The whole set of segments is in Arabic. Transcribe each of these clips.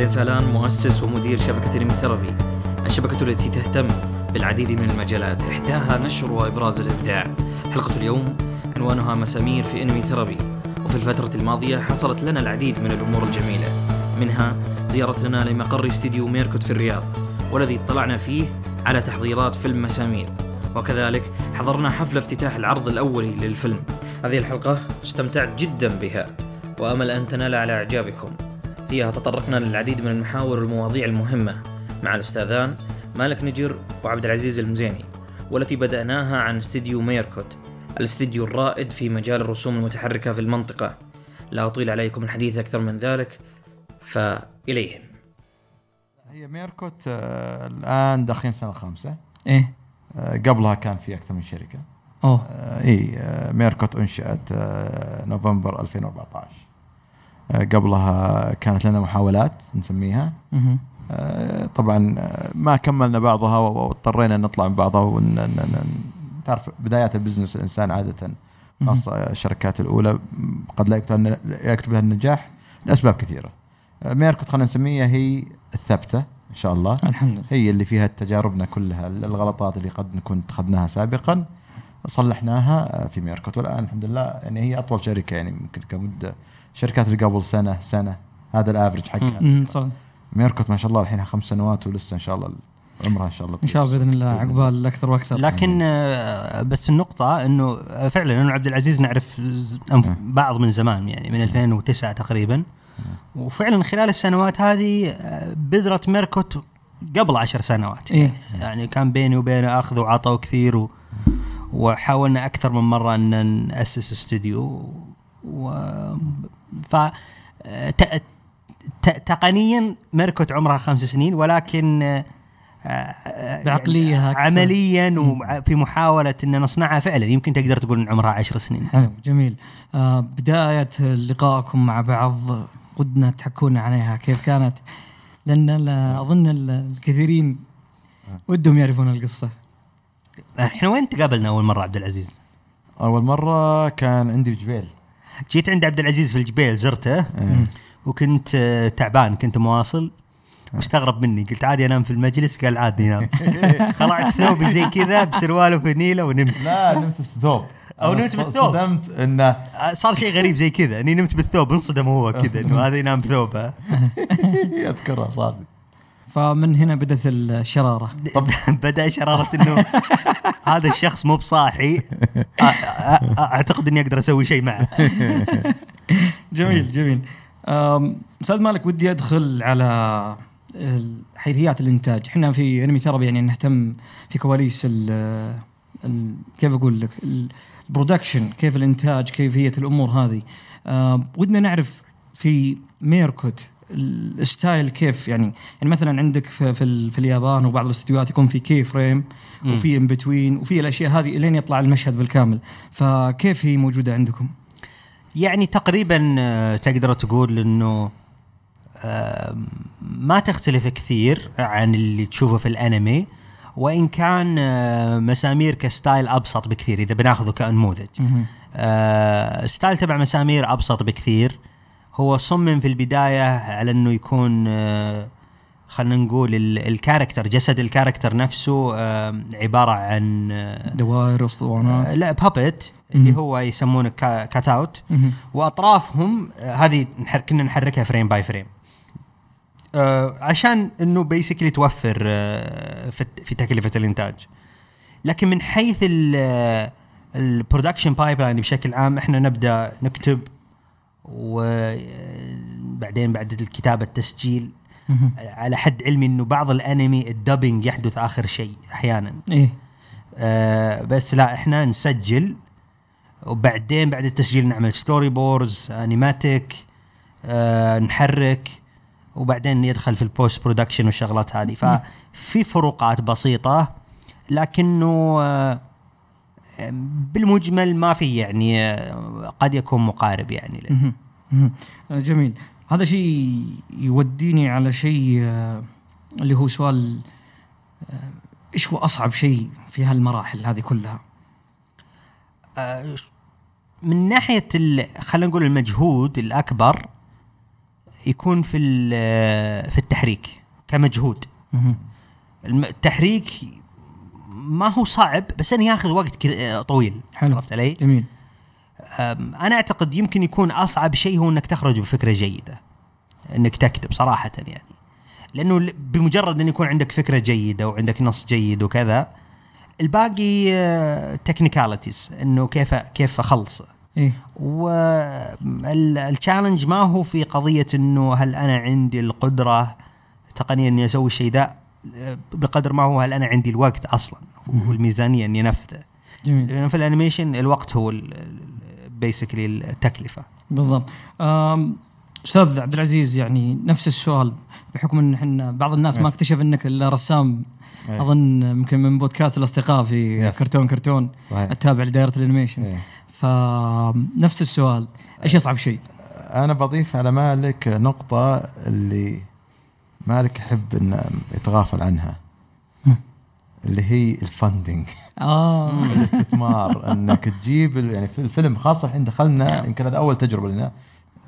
حسين سالان مؤسس ومدير شبكة انمي ثيرابي الشبكة التي تهتم بالعديد من المجالات. إحداها نشر وإبراز الإبداع. حلقة اليوم عنوانها مسامير في إنمي ثيرابي وفي الفترة الماضية حصلت لنا العديد من الأمور الجميلة. منها زيارة لنا لمقر استديو ميركوت في الرياض والذي اطلعنا فيه على تحضيرات فيلم مسامير. وكذلك حضرنا حفل افتتاح العرض الأولي للفيلم. هذه الحلقة استمتعت جدا بها وأمل أن تنال على إعجابكم. فيها تطرقنا للعديد من المحاور والمواضيع المهمة. مع الأستاذان مالك نجر وعبد العزيز المزيني والتي بدأناها عن استديو ميركوت الاستديو الرائد في مجال الرسوم المتحركة في المنطقة. لا أطيل عليكم الحديث أكثر من ذلك فإليهم. هي ميركوت آه، الآن داخلين سنة خامسه إيه. آه، قبلها كان في أكثر من شركة. أوه. آه، اي آه، ميركوت آه، نوفمبر 2014 آه، قبلها كانت لنا محاولات نسميها. آه، طبعا آه، ما كملنا بعضها واضطرينا نطلع من بعضها وانت تعرف بدايات ال business الإنسان عادة خاصة الشركات الأولى. قد لا يكتب لها النجاح لأسباب كثيرة. آه، ميركوت خلينا نسميها هي الثابتة إن شاء الله. الحمد لله. هي اللي فيها تجاربنا كلها الغلطات اللي قد نكون اتخذناها سابقا صلحناها في ميركوت والآن الحمد لله يعني هي أطول شركة يعني ممكن كمدة الشركات اللي قبل سنة سنة. هذا ال average حقها. صح. ميركوت ما شاء الله الحين خمس سنوات ولسه إن شاء الله عمرها إن شاء الله إن شاء الله بإذن الله عقبال أكثر وأكثر. لكن آه، بس النقطة إنه فعلا أنا عبد العزيز نعرف أنف- بعض من زمان يعني من 2009 تقريبا. وفعلا خلال السنوات هذه آه، بذرة ميركوت قبل عشر سنوات. إيه. يعني كان بيني وبينه أخذ وعطاء كثير و وحاولنا أكثر من مرة إن نأسس استوديو و ف ت- ت- تقنيا ميركوت عمرها خمس سنين ولكن آه، آه، بعقلية يعني. عمليا وفي محاولة إن نصنعها فعلا. يمكن تقدر تقول إن عمرها عشر سنين. حلو جميل. آه بداية لقائكم مع بعض ودنا تحكونا عليها كيف كانت؟ أظن ال- الكثيرين ودهم يعرفون القصة. إحنا وين تقابلنا أول مرة عبد العزيز؟ أول مرة كان عندي في جبيل جيت عند عبد العزيز في الجبيل زرته وكنت آه، تعبان كنت مواصل واستغرب مني قلت عادي أنام في المجلس؟ قال عادي نام. خلعت ثوبي زي كذا بسروال وفنيله ونمت. لا نمت في الثوب أو أنا نمت بالثوب. صدمت إنه آه، صار شيء غريب زي كذا إني نمت بالثوب انصدم هو كذا إنه هذا ينام بثوبه. اذكرها صادق فمن هنا بدأت الشرارة. طب بدأ شرارة انه هذا الشخص مو بصاحي. أعتقد إني أقدر أسوي شيء معه. جميل جميل. أستاذ مالك ودي أدخل على حيثيات الإنتاج. إحنا في انمي ثيرابي يعني نهتم في كواليس ال ال كيف أقول لك؟ ال- ال production كيف الإنتاج كيفية الأمور هذه. ودنا نعرف في ميركوت ال style كيف يعني يعني مثلا عندك في في, ال- في اليابان وبعض الاستديوهات يكون في key frame. وفي in-between وفي الأشياء هذه لين يطلع المشهد بالكامل فكيف هي موجودة عندكم؟ يعني تقريبا آه، تقدر تقول إنه ما تختلف كثير عن اللي تشوفه في الأنمي وإن كان آه، مسامير ك style أبسط بكثير إذا بناخذه كنموذج مهم. آه، style تبع مسامير أبسط بكثير هو صمم في البداية على إنه يكون آه، خلينا نقول ال- ال character جسد ال character نفسه آه، عبارة عن آه، دوائر أسطوانات. لا puppet اللي هو يسمونه cu- cut out. وأطرافهم آه، هذه كنا نحركها frame by frame آه، عشان إنه basically توفر آه، في في تكلفة الإنتاج. لكن من حيث ال production pipeline بشكل عام إحنا نبدأ نكتب وبعدين بعد الكتابة التسجيل. على حد علمي إنه بعض الأنمي ال dubbing يحدث آخر شيء أحيانا. إيه. آه بس لا إحنا نسجل وبعدين بعد التسجيل نعمل storyboards animatic آه نحرك وبعدين يدخل في ال post production والشغلات هذه. ففي فروقات بسيطة لكنه آه بالمجمل ما في يعني قد يكون مقارب يعني له. جميل. هذا شيء يوديني على شيء آه، اللي هو سؤال آه، إيش هو أصعب شيء في هالمراحل هذه كلها؟ آه، من ناحية ال- خلينا نقول المجهود الأكبر يكون في ال- في التحريك كمجهود. التحريك ما هو صعب بس انه ياخذ وقت طويل حلو. عرفت علي؟ جميل. أنا أعتقد يمكن يكون أصعب شيء هو إنك تخرج بفكرة جيدة إنك تكتب صراحة يعني. لأنه بمجرد إن يكون عندك فكرة جيدة وعندك نص جيد وكذا الباقي technicalities إنه كيف كيف أخلص. إيه. وال challenge ما هو في قضية إنه هل أنا عندي القدرة تقنيا إني أسوي الشيء ذا؟ بقدر ما هو هل أنا عندي الوقت أصلا والميزانية إني انفذه جميل لأن في ال animation الوقت هو basically التكلفة بالضبط أستاذ عبد العزيز يعني نفس السؤال بحكم إن إحنا بعض الناس ما. اكتشف إنك إلا رسام. أظن يمكن من بودكاست الأصدقاء في Yes. كرتون كرتون صحيح التابع لدائرة ال animation. فنفس السؤال إيش أصعب شيء؟ أنا بضيف على مالك نقطة اللي مالك يحب إنه يتغافل عنها؟ اللي هي ال funding آه. الاستثمار. إنك تجيب يعني في الفيلم خاصة الحين دخلنا يمكن هذا أول تجربة لنا.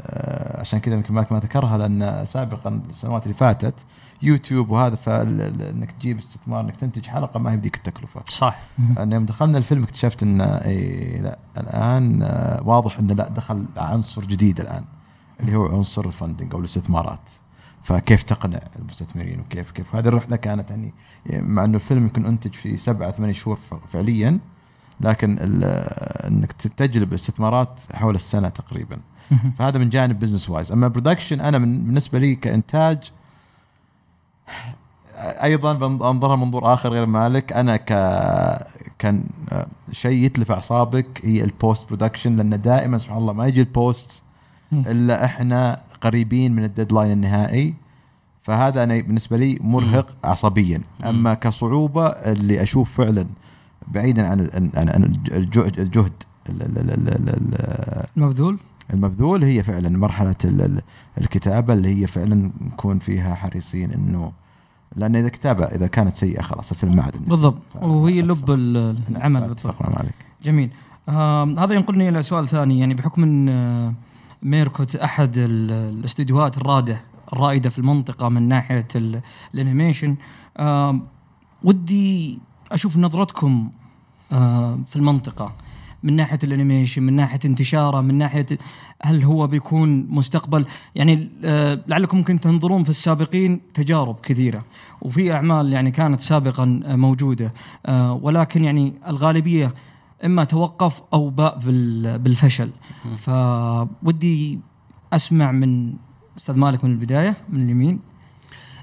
آه، عشان كذا يمكن مالك ما ذكرها لأن سابقا السنوات اللي فاتت يوتيوب وهذا فإنك تجيب استثمار إنك تنتج حلقة ما هي بديك التكلفة. صح. أن يوم دخلنا الفيلم اكتشفت إن إي لا الآن آه، واضح انه لا دخل عنصر جديد الآن اللي هو عنصر الفندنج أو الاستثمارات. فكيف تقنع المستثمرين وكيف كيف؟ هذه الرحلة كانت يعني مع إنه الفيلم يكون أنتج في سبعة ثمانية شهور فعليا لكن ال- إنك تجلب استثمارات حول السنة تقريبا. فهذا من جانب business wise أما production أنا من بالنسبة لي كإنتاج أيضا بنظرها منظور آخر غير مالك. أنا ك كان آه، شيء يتلف أعصابك هي ال post production لأن دائما سبحان الله ما يجي ال post إلا إحنا قريبين من ال deadline النهائي فهذا أنا بالنسبة لي مرهق عصبيا. أما كصعوبة اللي أشوف فعلا بعيدا عن ال- عن الجهد الجهد ال- ال- ال- ال- ال- المبذول؟ المبذول هي فعلا مرحلة ال- ال- الكتابة اللي هي فعلا نكون فيها حريصين إنه لأن إذا كتابة إذا كانت سيئة خلاص الفيلم ما عاد. بالضبط. وهي لب العمل بالضبط. مالك جميل. آم، هذا ينقلني إلى سؤال ثاني يعني بحكم إن آه، ميركوت أحد ال- الاستديوهات الرادة الرائدة في المنطقة من ناحية ال- ال animation. ودي أشوف نظرتكم في المنطقة. من ناحية ال animation من ناحية انتشاره من ناحية هل هو بيكون مستقبل؟ يعني آه، لعلكم ممكن تنظرون في السابقين تجارب كثيرة وفي أعمال يعني كانت سابقا موجودة. آه، ولكن يعني الغالبية إما توقف أو باء بال- بالفشل. فودي أسمع من أستاذ مالك من البداية من اليمين.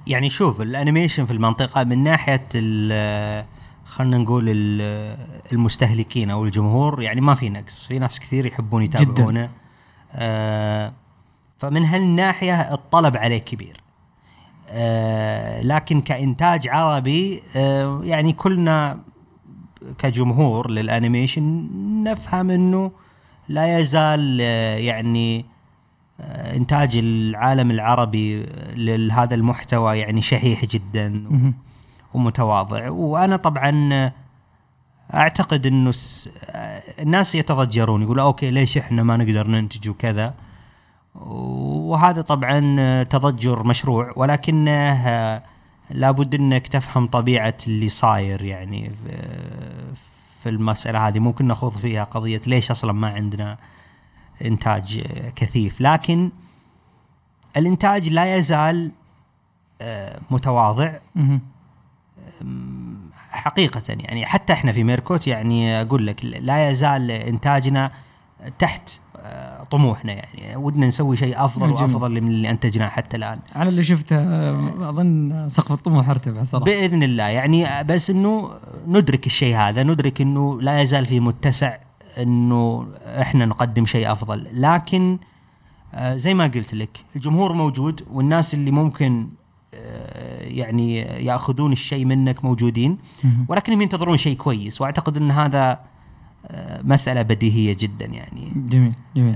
يعني شوف ال animation في المنطقة من ناحية خلينا نقول ال- المستهلكين أو الجمهور يعني ما في نقص. في ناس كثير يحبون يتابعونه. آه فمن هالناحية الطلب عليه كبير. آه لكن كإنتاج عربي آه يعني كلنا كجمهور لل animation نفهم انه لا يزال آه يعني آه، إنتاج العالم العربي لهذا المحتوى يعني شحيح جدا. ومتواضع وأنا طبعا أعتقد إنه الناس يتضجرون يقولوا أوكي ليش إحنا ما نقدر ننتج وكذا وهذا طبعا تضجر مشروع ولكنه لابد إنك تفهم طبيعة اللي صاير يعني في- المسألة هذه. ممكن نخوض فيها قضية ليش أصلا ما عندنا إنتاج كثيف. لكن الإنتاج لا يزال آه، متواضع. حقيقة يعني. حتى إحنا في ميركوت يعني أقول لك لا يزال إنتاجنا تحت آه، طموحنا يعني. ودنا نسوي شيء أفضل جميل. وأفضل من اللي أنتجناه حتى الآن. على اللي شفته أظن سقف الطموح ارتفع صراحة. بإذن الله. يعني بس إنه ندرك الشيء هذا ندرك إنه لا يزال في متسع إنه إحنا نقدم شيء أفضل. لكن آه، زي ما قلت لك الجمهور موجود والناس اللي ممكن آه، يعني يأخذون الشيء منك موجودين. ولكنهم ينتظرون شيء كويس. وأعتقد إن هذا مسألة بديهية جدا يعني جميل جميل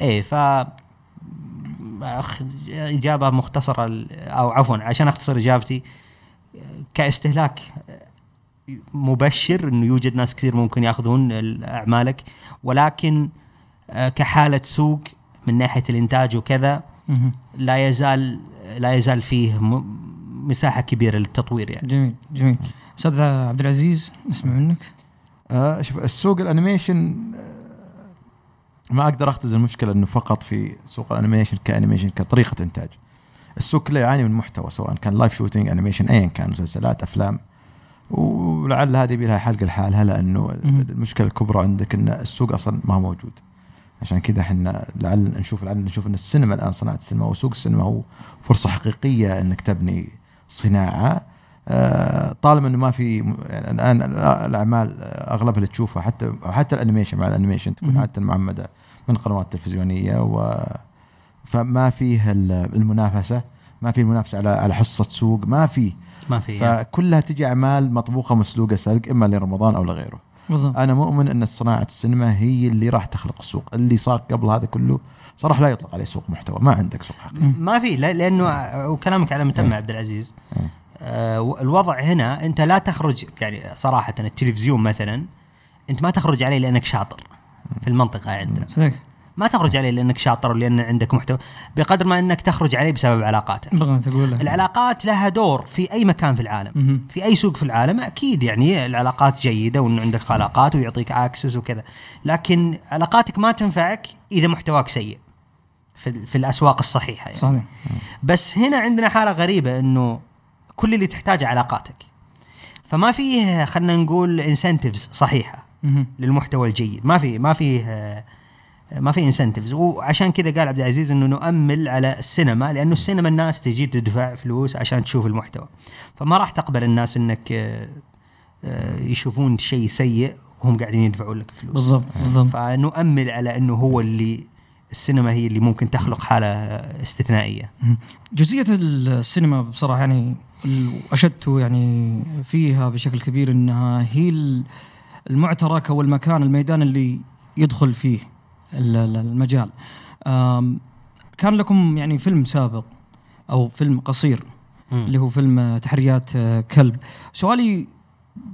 إيه ف. إجابة مختصرة أو عفوا عشان أختصر إجابتي كاستهلاك مبشر إنه يوجد ناس كثير ممكن يأخذون ال- أعمالك ولكن آه، كحالة سوق من ناحية الإنتاج وكذا. لا يزال لا يزال فيه مساحة كبيرة للتطوير يعني جميل جميل أستاذ عبد العزيز نسمع منك آه شوف السوق ال animation آه، ما أقدر أختزل المشكلة إنه فقط في سوق ال animation ك animation كطريقة إنتاج. السوق كله يعاني من محتوى سواء كان live shooting animation ايا كان مسلسلات أفلام. ولعل هذه يبي لها حلقة لحالها لأنه. المشكلة الكبرى عندك إن السوق أصلا ما هو موجود. عشان كذا إحنا لعل نشوف لعل نشوف إن السينما الآن صناعة السينما وسوق السينما هو فرصة حقيقية إنك تبني صناعة طالما إنه ما في يعني الآن الأعمال آه، أغلبها اللي تشوفها حتى حتى ال animation مع ال animation تكون. عاده معمدة من قنوات تلفزيونية و فما فيه ال- المنافسة ما في المنافسة على على حصة سوق ما في ما في. فكلها تجي أعمال مطبوخة مسلوقة سلق إما لرمضان أو لغيره بالضبط أنا مؤمن إن صناعة السينما هي اللي راح تخلق السوق اللي صار قبل هذا كله صراحة لا يطلق عليه سوق محتوى ما عندك سوق حقيقي ما في لا- لأنه وكلامك على متم إيه. عبد العزيز. آه الوضع هنا انت لا تخرج يعني صراحة التلفزيون مثلا انت ما تخرج عليه لأنك شاطر في المنطقة عندنا. صدق. ما تخرج عليه لأنك شاطر ولأن عندك محتوى بقدر ما أنك تخرج عليه بسبب علاقاتك بغيت أقول العلاقات لها دور في أي مكان في العالم. في أي سوق في العالم أكيد يعني العلاقات جيدة وإن عندك علاقات ويعطيك اكسس وكذا. لكن علاقاتك ما تنفعك إذا محتواك سيء في, في الأسواق الصحيحة يعني. صحيح. بس هنا عندنا حالة غريبة إنه كل اللي تحتاجه علاقاتك. فما فيه خلينا نقول انسنتفز صحيحة. للمحتوى الجيد. ما في ما فيه ما في انسنتفز وعشان كذا قال عبد العزيز إنه نؤمل على السينما لأنه السينما الناس تجي تدفع فلوس عشان تشوف المحتوى. فما راح تقبل الناس إنك آه، آه، يشوفون شيء سيء وهم قاعدين يدفعون لك فلوس. بالضبط بالضبط. فنؤمل على إنه هو اللي السينما هي اللي ممكن تخلق حالة استثنائية. جزئية السينما بصراحة يعني ال- اشدت يعني فيها بشكل كبير إنها هي ال- المعترك أو المكان الميدان اللي يدخل فيه ال- ال- المجال. كان لكم يعني فيلم سابق أو فيلم قصير اللي هو فيلم تحريات آه، كلب. سؤالي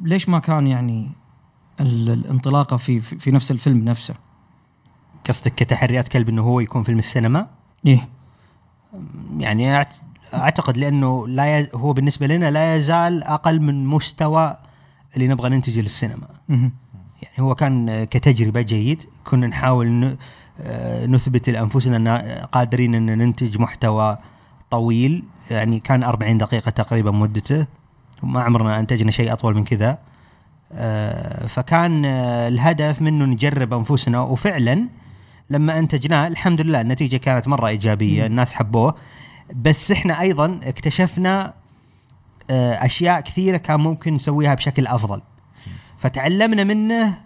ليش ما كان يعني ال- الانطلاقة في في نفس الفيلم نفسه؟ قصدك كتحريات كلب إنه هو يكون فيلم السينما؟ إيه. يعني أعتقد لأنه لا يز... هو بالنسبة لنا لا يزال أقل من مستوى اللي نبغى ننتجه للسينما. يعني هو كان كتجربة جيد كنا نحاول ن... آه، نثبت لأنفسنا إن قادرين إن ننتج محتوى طويل. يعني كان 40 دقيقة تقريبا مدته وما عمرنا أنتجنا شيء أطول من كذا. آه، فكان آه، الهدف منه نجرب أنفسنا وفعلا لما أنتجناه الحمد لله النتيجة كانت مرة إيجابية الناس حبوه. بس إحنا أيضا اكتشفنا آه، أشياء كثيرة كان ممكن نسويها بشكل أفضل. فتعلمنا منه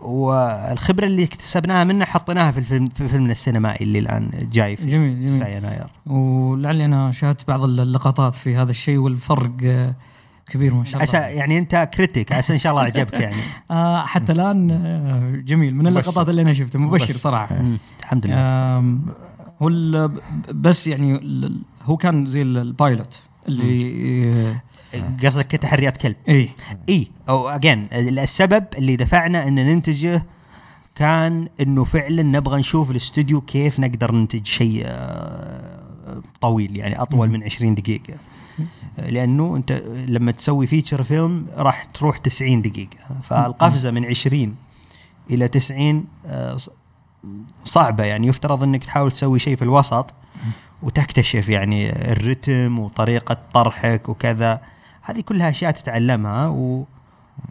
والخبرة اللي اكتسبناها منه حطيناها في الفيلم في فيلمنا السينمائي اللي الآن جاي في جميل 9 جميل يناير. ولعلي أنا شاهدت بعض اللقطات في هذا الشيء والفرق آه، كبير ما شاء عسى الله يعني أنت critic عسى إن شاء الله عجبك يعني. آه حتى الآن جميل. من. اللقطات اللي أنا شفتها مبشر مبشر. صراحة. الحمد لله. هو بس يعني هو كان زي ال- ال pilot اللي قصدك كتحريات كلب. اي اي أو again السبب اللي دفعنا إن ننتجه كان إنه فعلا نبغى نشوف الاستوديو كيف نقدر ننتج شيء آه، طويل يعني أطول. من 20 دقيقة. آه، لأنه أنت لما تسوي فيتشر فيلم راح تروح 90 دقيقة. فالقفزة من 20 إلى 90 آه، ص- صعبة يعني يفترض إنك تحاول تسوي شيء في الوسط وتكتشف يعني الرتم وطريقة طرحك وكذا. هذه كلها أشياء تتعلمها و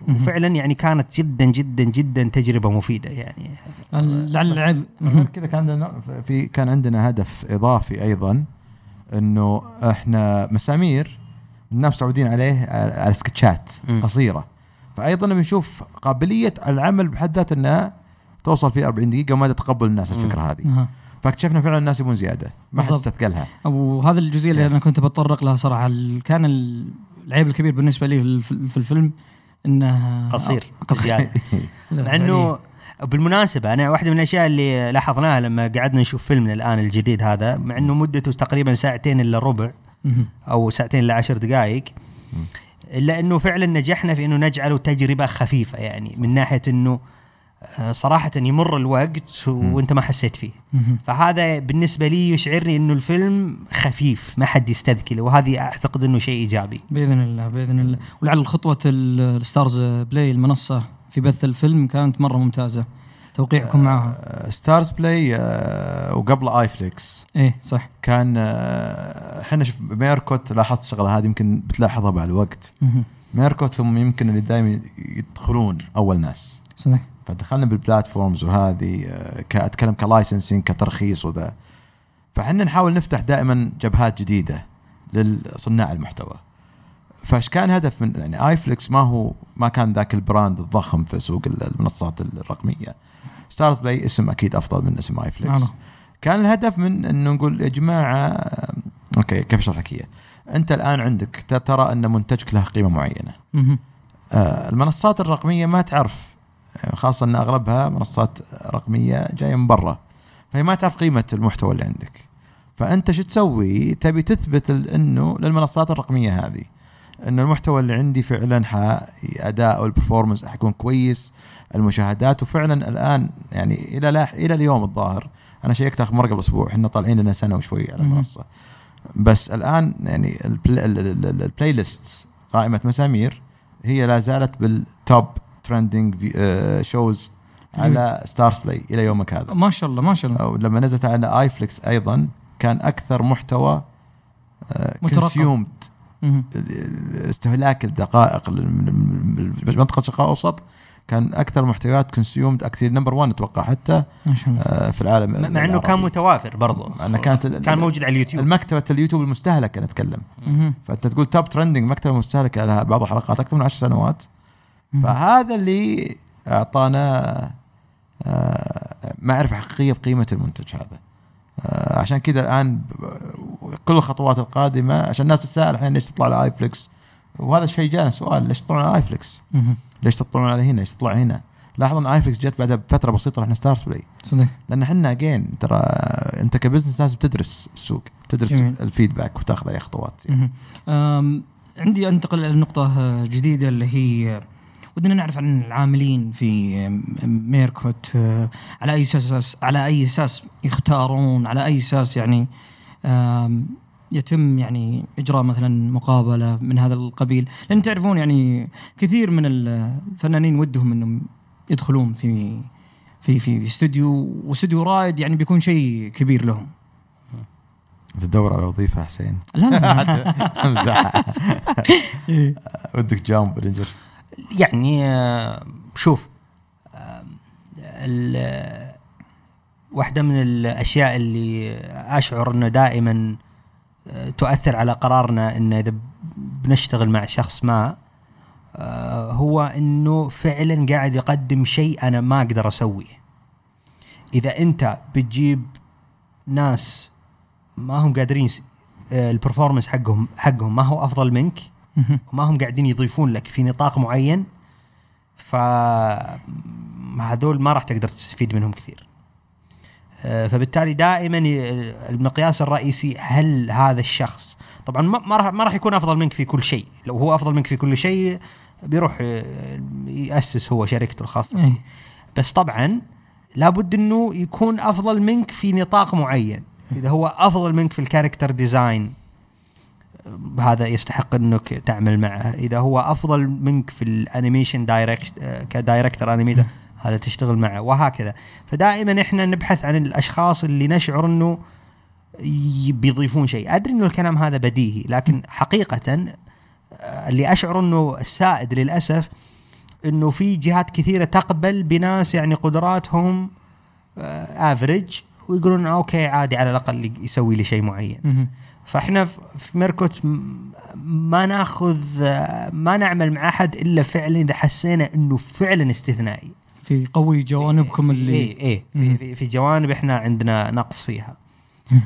وفعلا يعني كانت جدا جدا جدا تجربة مفيدة يعني. لعل كذا كان عندنا في كان عندنا هدف إضافي أيضا إنه إحنا مسامير الناس متعودين عليه على سكتشات. قصيرة. فايضا بنشوف قابلية العمل بحد ذاتها إنها توصل في 40 دقيقة وما تتقبل الناس الفكرة هذه. فاكتشفنا فعلا الناس يبون زيادة ما حد. استثقلها وهذا الجزئية اللي. أنا كنت بتطرق لها صراحة كان ال- العيب الكبير بالنسبة لي في في الفيلم إنه قصير قصير مع انه بالمناسبة أنا واحدة من الأشياء اللي لاحظناها لما قعدنا نشوف فيلمنا الآن الجديد هذا مع إنه مدته تقريبا ساعتين إلا ربع. أو ساعتين إلا عشر دقائق إلا إنه فعلا نجحنا في إنه نجعله تجربة خفيفة يعني من ناحية إنه آه، صراحة يمر الوقت وانت ما حسيت فيه. فهذا بالنسبة لي يشعرني إنه الفيلم خفيف ما حد يستذكله وهذه أعتقد إنه شيء إيجابي. بإذن الله بإذن الله. ولعل خطوة ال- ال StarzPlay المنصة في بث الفيلم كانت مرة ممتازة. توقيعكم معها. آه، StarzPlay آه، وقبل iflix إيه صح. كان آه، إحنا شوف Myrkott لاحظت الشغله هذه يمكن بتلاحظها مع الوقت. Myrkott هم يمكن اللي دائما يدخلون أول ناس. صدق. فدخلنا بال platforms وهذه آه، ك- أتكلم ك licensing كترخيص وذا فحنا نحاول نفتح دائما جبهات جديدة للصناع المحتوى فايش كان هدف من يعني iflix ما هو ما كان ذاك ال brand الضخم في سوق المنصات الرقمية StarzPlay اسم أكيد أفضل من اسم iflix نعم. كان الهدف من إنه نقول يا جماعة آه، okay كيف أشرح لك؟ أنت الآن عندك ترى أن منتجك له قيمة معينة. آه، المنصات الرقمية ما تعرف خاصة إن أغلبها منصات رقمية جاية من برا. فهي ما تعرف قيمة المحتوى اللي عندك. فأنت شو تسوي؟ تبي تثبت إنه للمنصات الرقمية هذه. إن المحتوى اللي عندي فعلا ح أداء ال performance حيكون كويس. المشاهدات وفعلا الآن يعني إلى لا إلى اليوم الظاهر. أنا شيكت آخر مرة قبل أسبوع. إحنا طالعين لنا سنة وشوي على. المنصة. بس الآن يعني البل- ال- ال- ال- ال playlist قائمة مسامير هي لا زالت بال top trending shows على StarzPlay إلى يومك هذا ما شاء الله ما شاء الله لما نزلت على iflix أيضا كان أكثر محتوى. consumed مهم. استهلاك الدقائق منطقة الشرق الاوسط كان أكثر محتويات consumed أكثر number 1 أتوقع حتى ما شاء الله آه، في العالم مع إنه. كان متوافر برضو مع إنه كانت كان موجود على اليوتيوب المكتبة اليوتيوب المستهلكة نتكلم. فأنت تقول top trending مكتبة مستهلكة لها بعض الحلقات أكثر من عشر سنوات مهم. فهذا اللي أعطانا آه، معرفه حقيقية بقيمة المنتج هذا آه، عشان كذا الآن كل الخطوات القادمة عشان الناس تتساءل الحين ليش تطلع على iflix وهذا الشيء جانا سؤال ليش تطلعون على iflix؟ مهم. ليش تطلعون على هنا؟ ليش تطلع هنا؟ لاحظ ان iflix جت بعدها بفتره بسيطة رحنا StarzPlay صدق لأن إحنا again ترى أنت ك business لازم تدرس السوق تدرس جميل. ال feedback وتاخذ عليه خطوات. أم، عندي أنتقل إلى نقطة آه، جديدة اللي هي ودنا نعرف عن العاملين في Myrkott آه، على أي أساس على أي أساس يختارون على أي أساس يعني يتم يعني إجراء مثلا مقابلة من هذا القبيل. لأن تعرفون يعني كثير من الفنانين ودهم إنهم يدخلون في في في استوديو واستوديو رائد يعني بيكون شيء كبير لهم. تدور على وظيفة حسين. لا لا. أمزح. ودك جامب رينجر يعني شوف واحدة من الأشياء اللي أشعر أنه دائما تؤثر على قرارنا أن إذا بنشتغل مع شخص ما هو أنه فعلا قاعد يقدم شيء أنا ما أقدر أسويه. إذا أنت بتجيب ناس ما هم قادرين س- البرفورمانس حقهم حقهم ما هو أفضل منك وما هم قاعدين يضيفون لك في نطاق معين فهذول ما راح تقدر تستفيد منهم كثير. آه، فبالتالي دائما المقياس الرئيسي هل هذا الشخص طبعا ما ما راح ما راح يكون أفضل منك في كل شيء. لو هو أفضل منك في كل شيء بيروح آه، يأسس هو شركته الخاصة. إيه. بس طبعا لابد إنه يكون أفضل منك في نطاق معين. إذا هو أفضل منك في ال character design هذا يستحق أنك تعمل معه. إذا هو أفضل منك في ال animation direct ك director animator هذا تشتغل معه وهكذا. فدائما إحنا نبحث عن الأشخاص اللي نشعر إنه بيضيفون شيء. أدري إنه الكلام هذا بديهي لكن حقيقه آه، اللي أشعر إنه السائد للأسف إنه في جهات كثيرة تقبل بناس يعني قدراتهم average ويقولون okay عادي على الأقل يسوي لي شيء معين. فاحنا في ميركوت ما ناخذ ما نعمل مع أحد إلا فعلا إذا حسينا إنه فعلا استثنائي. في قوي جوانبكم اللي إيه مم. في, في, في جوانب إحنا عندنا نقص فيها.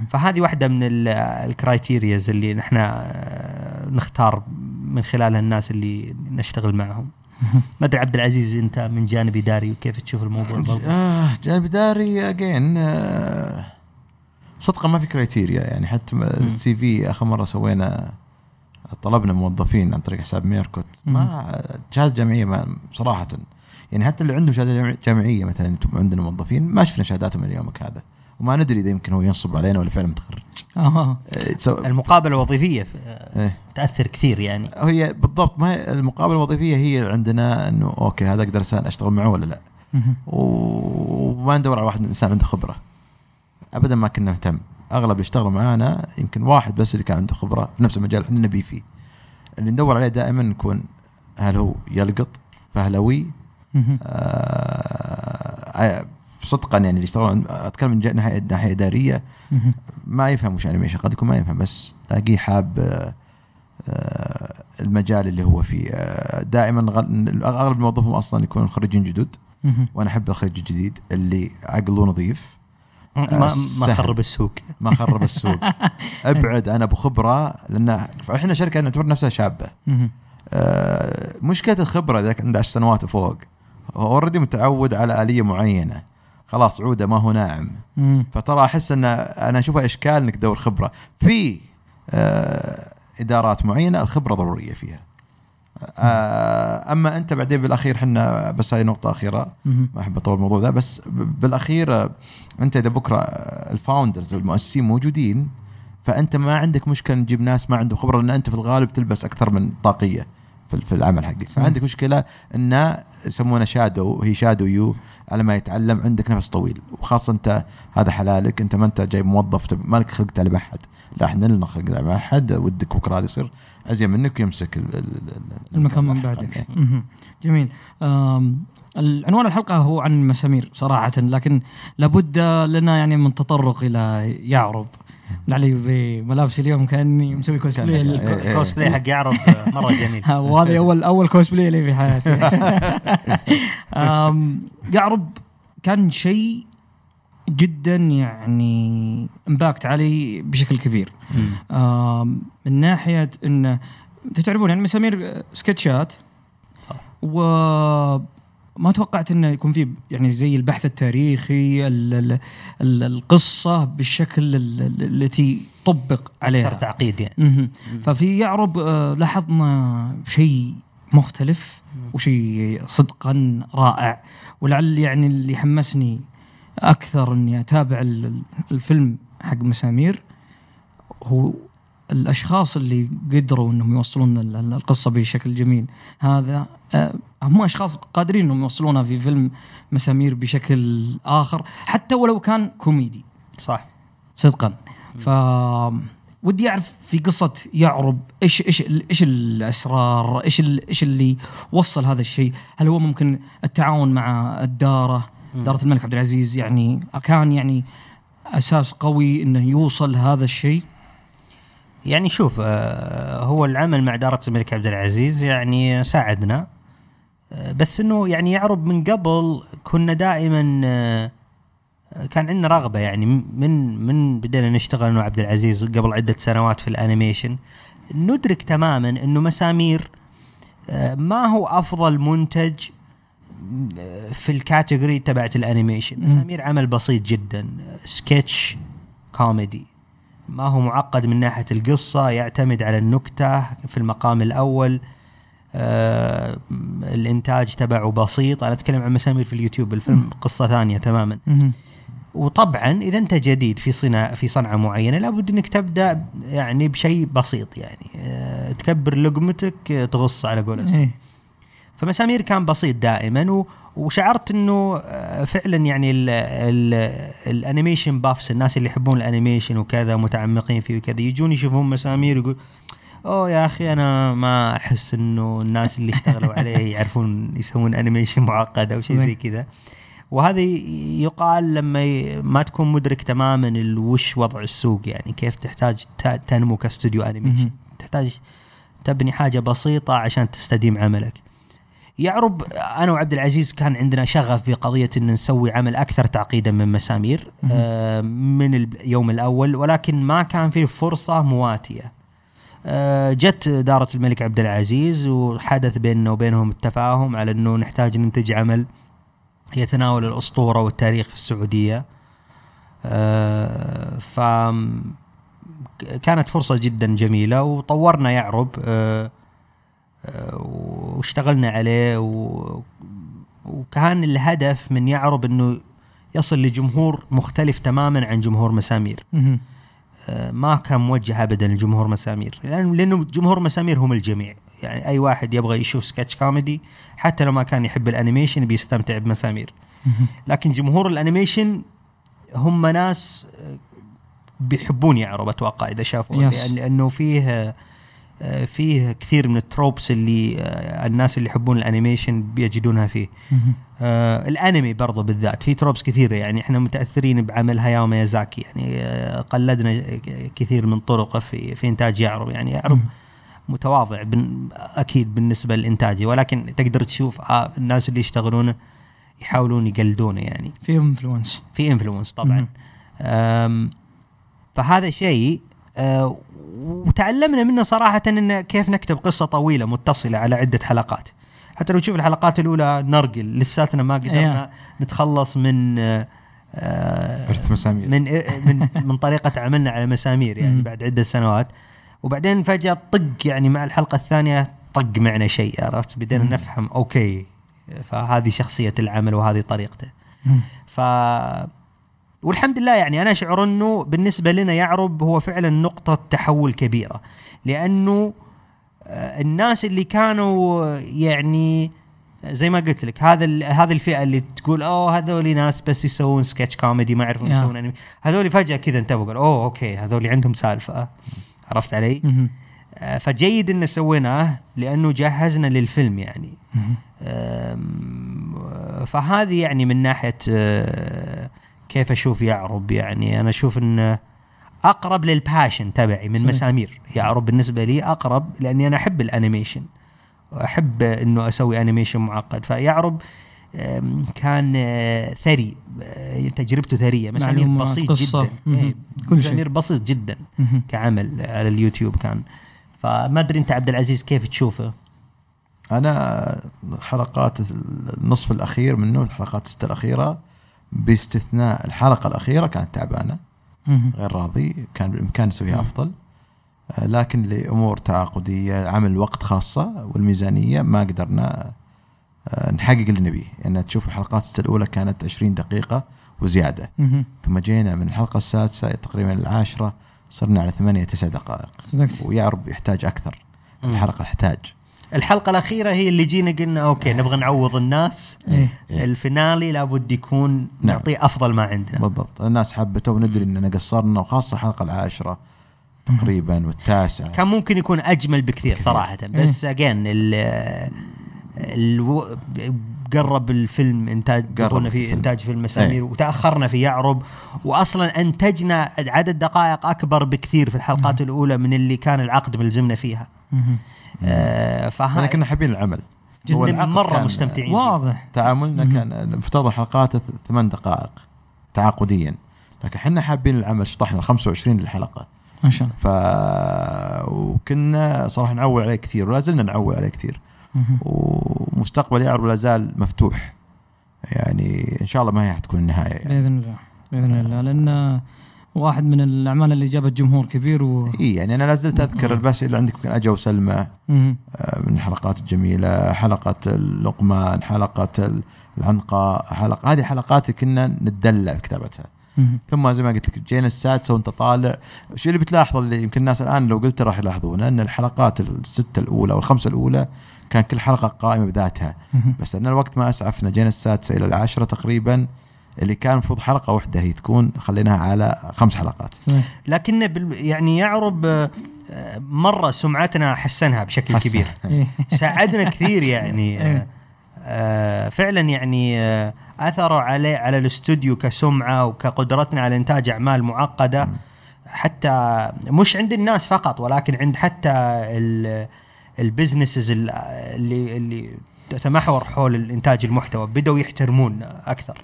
فهذه واحدة من ال- ال criterias اللي نحن آه، نختار من خلالها الناس اللي نشتغل معهم. ما أدري عبد العزيز أنت من جانب اداري وكيف تشوف الموضوع برضه آه جانب اداري اجين آه صدقا ما في criteria يعني حتى ال CV آخر مرة سوينا طلبنا موظفين عن طريق حساب ميركوت. ما شهادة جامعية ما صراحة. يعني حتى اللي عندهم شهادة جامع- جامعية مثلا أنتم عندنا موظفين ما شفنا شهاداتهم إلى يومك هذا. وما ندري إذا يمكن هو ينصب علينا ولا فعلا متخرج. إيه، المقابلة الوظيفية إيه. تأثر كثير يعني. هي بالضبط ما هي المقابلة الوظيفية هي عندنا إنه okay هذا أقدر أشتغل معه ولا لا. وما ندور على واحد إنسان عنده خبرة. ابدا ما كنا نهتم. أغلب اللي اشتغلوا معانا يمكن واحد بس اللي كان عنده خبرة في نفس المجال إحنا نبي فيه. اللي ندور عليه دائما نكون هل هو يلقط؟ فهلوي مهم. آه صدقا يعني اللي يشتغلون أتكلم من ناحيه ناحية إدارية. ما يفهم وش انيميشن قد يكون ما يفهم بس. الاقيه حاب آه، آه، المجال اللي هو فيه. آه، دائما أغلب الموظفين أصلا يكونون خريجين جدد. وأنا أحب الخريج الجديد اللي عقله نظيف. ما ما. خرب السوق. ما خرب السوق. أبعد أنا ابو خبره لأن إحنا شركة نعتبر نفسها شابة. آه، مشكلة الخبرة إذا عنده 10 سنوات وفوق اوريدي متعود على آلية معينة. خلاص عودة ما هو ناعم. فترى أحس أن أنا أشوفها إشكال إنك تدور خبرة. في آه، إدارات معينة الخبرة ضرورية فيها. أما أنت بعدين بالأخير إحنا بس هذه نقطة أخيرة. ما أحب أطول الموضوع ذا بس بالأخير آه، أنت إذا بكرة آه، ال founders المؤسسين موجودين فأنت ما عندك مشكلة نجيب ناس ما عندهم خبرة لأن أنت في الغالب تلبس أكثر من طاقية في العمل حقك. فعندك مشكلة إن يسمونه shadow هي shadow you على ما يتعلم عندك نفس طويل. وخاصة أنت هذا حلالك أنت ما أنت جاي موظف مالك خلقت على أحد. لا إحنا لنا خلقنا على احد ودك بكرة هذا يصير. أزين منك ويمسك ال- ال- ال- المكان من إيه. بعدك. مهم. جميل. آم، العنوان الحلقة هو عن مسامير صراحة لكن لابد لنا يعني من تطرق إلى يعرب. لعلي بملابسي اليوم كأني مسوي كوسبلاي إيه. كوسبلاي حق يعرب مرة جميل. ها، وهذا أول أول كوسبلاي لي في حياتي. يعرب كان شيء جدا يعني امباكت علي بشكل كبير. من ناحية إنه أنتوا تعرفون يعني مسامير سكتشات. صح. وما توقعت إنه يكون في يعني زي البحث التاريخي ال ال ال القصة بالشكل ال- ال- التي طبق عليها. أكثر تعقيد يعني. ففي يعرب آه، لاحظنا شيء مختلف وشيء صدقا رائع ولعل يعني اللي حمسني أكثر إني أتابع ال- ال- الفيلم حق مسامير. هو الأشخاص اللي قدروا إنهم يوصلون ال- ال- القصة بشكل جميل. هذا آه، هم أشخاص قادرين إنهم يوصلونها في فيلم مسامير بشكل آخر حتى ولو كان كوميدي. صح. صدقا. ف ودي أعرف في قصة يعرب إيش إيش إيش الأسرار إيش إيش اللي وصل هذا الشيء؟ هل هو ممكن التعاون مع الدارة؟ داره الملك عبد العزيز يعني كان يعني أساس قوي إنه يوصل هذا الشيء. يعني شوف آه، هو العمل مع دارة الملك عبد العزيز يعني ساعدنا آه، بس إنه يعني يعرب من قبل كنا دائما آه، كان عندنا رغبة يعني من من بدينا نشتغل أنا وعبد العزيز قبل عدة سنوات في الأنيميشن. ندرك تماما إنه مسامير ما هو أفضل منتج في ال category تبعت ال animation. مسامير عمل بسيط جدا. سكتش كوميدي. ما هو معقد من ناحية القصة يعتمد على النكتة في المقام الأول. آه الإنتاج تبعه بسيط. أنا أتكلم عن مسامير في اليوتيوب الفيلم قصة ثانية تماما. وطبعا إذا أنت جديد في صناعه في صنعة معينة لابد إنك تبدأ يعني بشيء بسيط يعني. آه تكبر لقمتك تغص على قولتهم. إيه. فمسامير كان بسيط دائما و وشعرت إنه آه، فعلا يعني ال ال ال animation buffs الناس اللي يحبون ال animation وكذا متعمقين فيه وكذا يجون يشوفون مسامير يقول أوه يا أخي أنا ما أحس إنه الناس اللي اشتغلوا عليه يعرفون يسوون animation معقد أو شيء زي. كذا وهذا يقال لما ما تكون مدرك تماما وش وضع السوق يعني كيف تحتاج ت- تنمو كاستوديو animation. تحتاج تبني حاجة بسيطة عشان تستديم عملك يعرب أنا وعبد العزيز كان عندنا شغف في قضية إن نسوي عمل أكثر تعقيدا من مسامير آه، من اليوم الأول ولكن ما كان فيه فرصة مواتية. آه، جت دارة الملك عبد العزيز وحدث بيننا وبينهم التفاهم على إنه نحتاج ننتج عمل يتناول الأسطورة والتاريخ في السعودية. آه، ف كانت فرصة جدا جميلة وطورنا يعرب آه، واشتغلنا عليه و... كان الهدف من يعرب إنه يصل لجمهور مختلف تماما عن جمهور مسامير. آه، ما كان موجه ابدا لجمهور مسامير لأن لأنه جمهور مسامير هم الجميع يعني أي واحد يبغى يشوف سكتش كوميدي حتى لو ما كان يحب ال animation بيستمتع بمسامير. لكن جمهور ال animation هم ناس آه، بيحبون يعرب أتوقع إذا شافوا Yes. لأنه فيه آه، فيه كثير من ال tropes اللي آه، الناس اللي يحبون ال animation بيجدونها فيه. آه الانمي برضو بالذات في tropes كثيرة يعني إحنا متأثرين بعمل هاياو ميازاكي يعني آه قلدنا كثير من طرقه في في إنتاج يعرب يعني يعرب. متواضع بن أكيد بالنسبة لانتاجه ولكن تقدر تشوف آه الناس اللي يشتغلونه يحاولون يقلدونه يعني. في influence في influence طبعا. فهذا شيء وتعلمنا منه صراحة إن كيف نكتب قصة طويلة متصلة على عدة حلقات حتى لو تشوف الحلقات الأولى نرقل لساتنا ما قدرنا نتخلص من أه، إرث مسامير. من من من طريقة عملنا على مسامير يعني. بعد عدة سنوات وبعدين فجأة طق يعني مع الحلقة الثانية طق معنا شيء عرفت بدينا. نفهم okay فهذه شخصية العمل وهذه طريقته. ف والحمد لله يعني أنا أشعر أنه بالنسبة لنا يعرب هو فعلا نقطة تحول كبيرة لأنه آه، الناس اللي كانوا يعني زي ما قلت لك هذا هذه الفئة اللي تقول أوه هذول ناس بس يسوون سكتش كوميدي ما يعرفون يا. يسوون انمي هذول فجأة كذا انتبهوا قالوا أوه okay هذول عندهم سالفة. عرفت علي؟ آه، فجيد ان سويناه لأنه جهزنا للفيلم يعني. فهذه يعني من ناحية كيف أشوف يعرب يعني أنا أشوف انه أقرب لل passion تبعي من صحيح. مسامير يعرب بالنسبة لي أقرب لأني أنا أحب ال animation واحب إنه أسوي animation معقد فيعرب كان أه، ثري أه، تجربته ثرية مسامير بسيط قصة. جدا. إيه، كل شيء. مسامير بسيط جدا. كعمل على اليوتيوب كان فما أدري أنت عبد العزيز كيف تشوفه أنا حلقات النصف الأخير منه الحلقات الست الأخيرة باستثناء الحلقة الأخيرة كانت تعبانة. غير راضي كان بالامكان نسويها أفضل. آه، لكن لأمور تعاقدية عمل وقت خاصة والميزانية ما قدرنا آه، نحقق اللي نبيه. يعني تشوف الحلقات الأولى كانت 20 دقيقة وزيادة. ثم جينا من الحلقة السادسة تقريبا العاشرة صرنا على ثمانية تسع دقائق. صدقت. ويعرب يحتاج أكثر. الحلقة يحتاج. الحلقة الأخيرة هي اللي جينا قلنا أوكي نبغى نعوض الناس إيه. إيه. ال finale لابد يكون نعم. نعطيه أفضل ما عندنا بالضبط الناس حبته وندري إننا قصرنا وخاصة الحلقة العاشرة تقريبا والتاسعة كان ممكن يكون أجمل بكثير بكثير. صراحة بس again ال ألو... قرب الفيلم انتاج قرب قربنا في الفيلم. إنتاج فيلم مسامير إيه. وتأخرنا في يعرب واصلا أنتجنا عدد دقائق أكبر بكثير في الحلقات الأولى من اللي كان العقد ملزمنا فيها مهم. آه إحنا كنا حابين العمل. جداً. كان- مستمتعين. واضح. تعاملنا. كان المفترض ث- ثمان دقائق تعاقديا. لكن إحنا حابين العمل شطحنا ال 25 للحلقة. ما شاء الله. ف وكنا صراحة نعول عليه كثير ولا زلنا نعول عليه كثير. ومستقبل يعرب لا زال مفتوح. يعني إن شاء الله ما هي حتكون النهاية يعني. بإذن الله. بإذن الله. لأن واحد من الأعمال اللي جابت جمهور كبير و إي يعني أنا لا زلت أذكر الباشا اللي عندك أجا وسلمى. آه، من الحلقات الجميلة حلقة اللقمان حلقة العنقاء حلقه هذه حلقات كنا نتدلع في كتابتها مهم. ثم زي ما قلت لك جينا السادسة وانت طالع الشيء اللي بتلاحظه اللي يمكن الناس الآن لو قلت راح يلاحظونه إن الحلقات الستة الأولى والخمسة الأولى كان كل حلقة قائمة بذاتها. بس أن الوقت ما أسعفنا جينا السادسة إلى العاشرة تقريبا اللي كان المفروض حلقة واحدة هي تكون خليناها على خمس حلقات صحيح. لكن بال- يعني يعرب آه، آه، مرة سمعتنا حسنها بشكل حسن. كبير إيه. ساعدنا كثير يعني آه، إيه. آه، فعلا يعني آه، أثروا عليه على الاستوديو كسمعة وكقدرتنا على إنتاج أعمال معقدة حتى مش عند الناس فقط ولكن عند حتى ال- البزنسز ال- اللي اللي تتمحور حول الإنتاج المحتوى بدأوا يحترمون أكثر.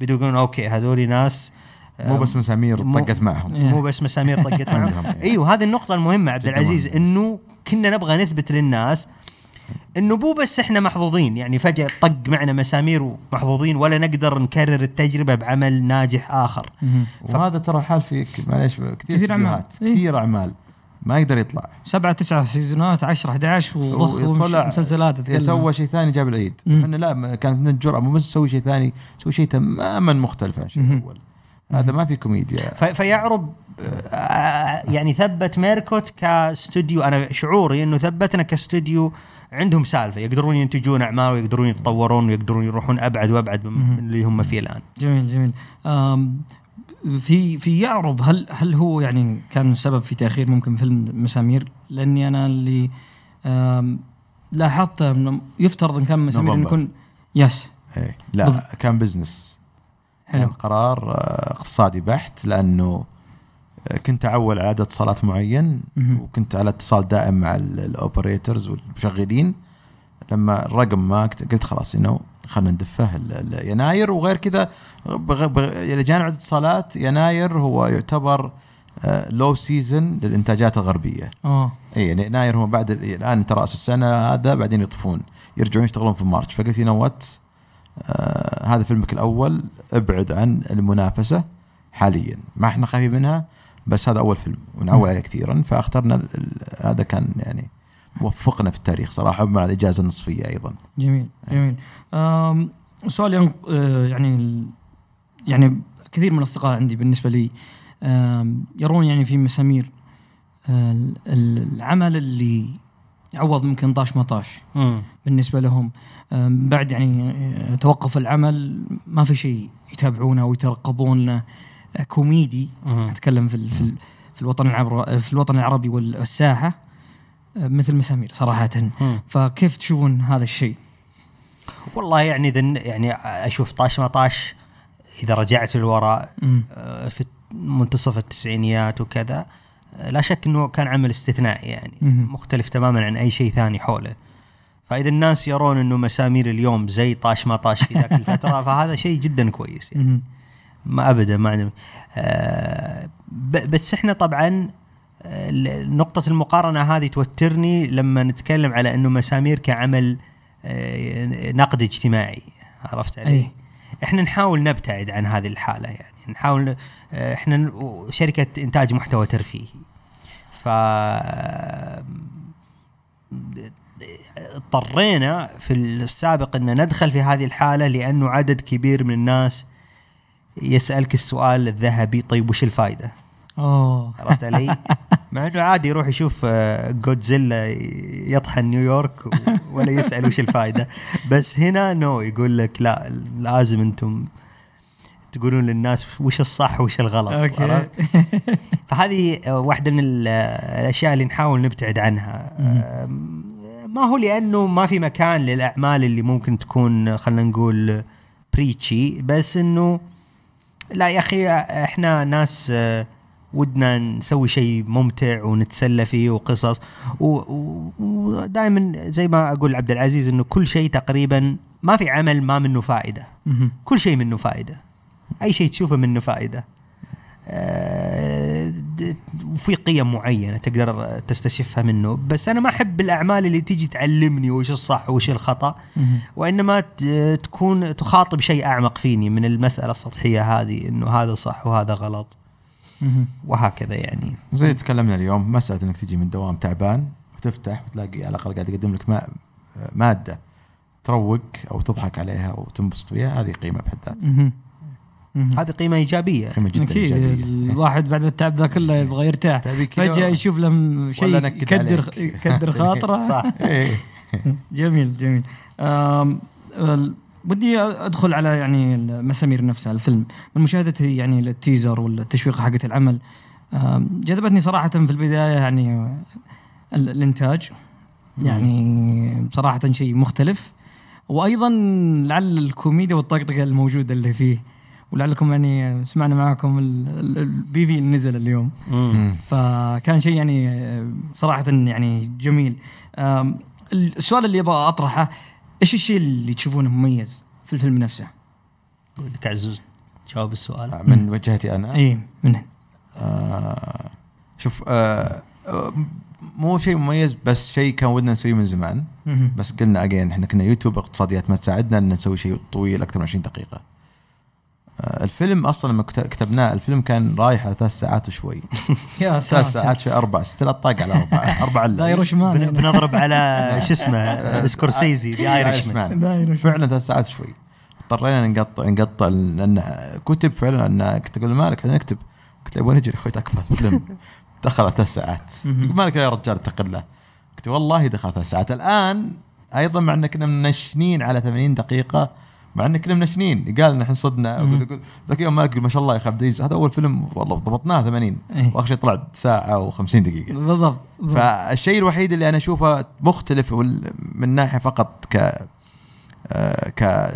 بدأوا يقولون أوكي هذول ناس مو بس مسامير مو- طقت معهم إيه. مو بس مسامير طقت معهم إيه. أيوه هذه النقطة المهمة عبد العزيز. إنه كنا نبغى نثبت للناس إنه مو بس إحنا محظوظين يعني فجأة طق معنا مسامير ومحظوظين ولا نقدر نكرر التجربة بعمل ناجح آخر مهم. وهذا ترى حال في معليش كثير. استديوهات إيه. كثير أعمال ما يقدر يطلع سبعة تسعة seasonات 10 11 وضخ وطلع مسلسلات. سوى شيء ثاني جاب العيد. إحنا لا كانت عندنا الجرأة مو بس نسوي شيء ثاني نسوي شيء تماما مختلف عن الشيء. الأول هذا ما في كوميديا فيعرب آه، يعني ثبت ميركوت كاستوديو أنا شعوري إنه ثبتنا كاستوديو عندهم سالفة يقدرون ينتجون أعمال ويقدرون يتطورون ويقدرون يروحون أبعد وأبعد من اللي هم فيه الآن. جميل جميل في في يعرب هل هل هو يعني كان سبب في تأخير ممكن فيلم مسامير لأني أنا اللي لاحظت أنه يفترض إن كان مسامير نوفمبر. يكون yes إيه. لا بالضبط. كان business كان حلو قرار آه، اقتصادي بحت لأنه آه، كنت اعول على عدد اتصالات معين. وكنت على اتصال دائم مع ال- ال operators والمشغلين لما الرقم ما قلت خلاص انه خلينا ندفه January. وغير كذا إلى جانب عدد اتصالات يناير هو يعتبر low season للإنتاجات الغربية. آه. اي يعني يناير هم بعد الآن انت راس السنة هذا بعدين يطفون يرجعون يشتغلون في March. فقلت يو وات آه هذا فيلمك الأول ابعد عن المنافسة حاليا. ما إحنا خايفين منها بس هذا أول فيلم ونعول عليه كثيرا فأخترنا هذا كان يعني وفقنا في التاريخ صراحة مع الإجازة النصفية أيضا. جميل جميل. آم، سؤال آه، يعني يعني كثير من الأصدقاء عندي بالنسبة لي يرون يعني في مسامير آه، ال- ال- العمل اللي يعوض يمكن طاش مطاش بالنسبة لهم. بعد يعني آه، توقف العمل ما في شيء يتابعونه ويترقبون له آه، كوميدي أتكلم في في ال- في الوطن العربي في الوطن العربي والساحة. مثل مسامير صراحة فكيف تشوفون هذا الشيء؟ والله يعني اذا يعني أشوف طاش ما طاش إذا رجعت للوراء. آه، في منتصف التسعينيات وكذا لا شك إنه كان عمل استثنائي يعني. مختلف تماما عن أي شيء ثاني حوله فإذا الناس يرون إنه مسامير اليوم زي طاش ما طاش في ذاك الفترة فهذا شيء جدا كويس يعني. ما ابدا ما عندنا آه بس إحنا طبعا نقطة المقارنة هذه توترني لما نتكلم على إنه مسامير كعمل آه، نقد اجتماعي عرفت علي؟ أي. إحنا نحاول نبتعد عن هذه الحالة يعني نحاول آه، إحنا شركة إنتاج محتوى ترفيهي ف اضطرينا في السابق إن ندخل في هذه الحالة لأنه عدد كبير من الناس يسألك السؤال الذهبي طيب وش الفائدة؟ أوه. عرفت علي؟ مع إنه عادي يروح يشوف آه، جودزيلا يطحن نيويورك ولا يسأل وش الفائده بس هنا no يقول لك لا لازم أنتم تقولون للناس وش الصح وش الغلط okay؟ فهذه آه، واحدة من ال- آه، الأشياء اللي نحاول نبتعد عنها. آم، ما هو لأنه ما في مكان للأعمال اللي ممكن تكون خلينا نقول preachy بس إنه لا يا أخي إحنا ناس آه، ودنا نسوي شيء ممتع ونتسلى فيه وقصص ودائما زي ما أقول عبد العزيز إنه كل شيء تقريبا ما في عمل ما منه فائدة. كل شيء منه فائدة أي شيء تشوفه منه فائدة آه، وفي قيم معينة تقدر تستشفها منه بس أنا ما أحب الأعمال اللي تيجي تعلمني وش الصح وش الخطأ. وإنما تكون تخاطب شيء أعمق فيني من المسألة السطحية هذه إنه هذا صح وهذا غلط. وهكذا يعني. زي تكلمنا اليوم مسألة إنك تجي من دوام تعبان وتفتح وتلاقي على الأقل قاعد يقدم لك ما مادة تروق أو تضحك عليها وتنبسط فيها هذه قيمة بحد ذاتها. هذه قيمة إيجابية. قيمة جدا أكيد إيجابية. الواحد بعد التعب ذا كله يبغى يرتاح. فجأة يشوف له شيء يكدر. يكدر خاطره. صح. إيه. جميل جميل. ودي أدخل على يعني المسامير نفسها الفيلم. من مشاهدتي يعني لل teaser والتشويق حقت العمل. جذبتني صراحة في البداية يعني ال- الإنتاج. يعني صراحة شيء مختلف. وأيضا لعل الكوميديا والطقطقه الموجودة اللي فيه. ولعلكم يعني سمعنا معاكم ال- ال- ال PV اللي نزل اليوم. مم. فكان شيء يعني صراحة يعني جميل. السؤال اللي أبغى أطرحه إيش الشيء اللي تشوفونه مميز في الفيلم نفسه؟ ودك عزوز جاوب السؤال. من وجهتي أنا؟ اي من آه شوف آه آه، مو شيء مميز بس شيء كان ودنا نسويه من زمان. بس قلنا اجين إحنا كنا يوتيوب اقتصاديات ما تساعدنا إن نسوي شيء طويل أكثر من 20 دقيقة. آه، الفيلم أصلا لما كت- كتبناه الفيلم كان رايح على ثلاث ساعات وشوي. يا ثلاث ساعات. شوي أربع. ثلاث طاق على أربع أربع مان. بن- بنضرب على شو اسمه سكورسيزي ذا ذا ايرش فعلا ثلاث ساعات شوي. اضطرينا نقطع نقطع لأن كتب فعلا ان كنت أقول مالك خلينا نكتب. قلت له أبغى نجري أخوي تكفى فيلم دخل على ثلاث ساعات. مالك يا رجال اتق الله قلت والله دخل ثلاث ساعات. الآن أيضا مع أن كنا منشنين على 80 دقيقة مع إن كنا منشنين قال إن إحنا صدنا. أقول أقول ذاك اليوم مالك يقول ما شاء الله يا أخي عبد العزيز هذا أول فيلم والله ضبطناه 80 إيه. وآخر شيء طلع ساعة و50 دقيقة بالضبط. فالشيء الوحيد اللي أنا أشوفه مختلف من ناحية فقط ك آه، ك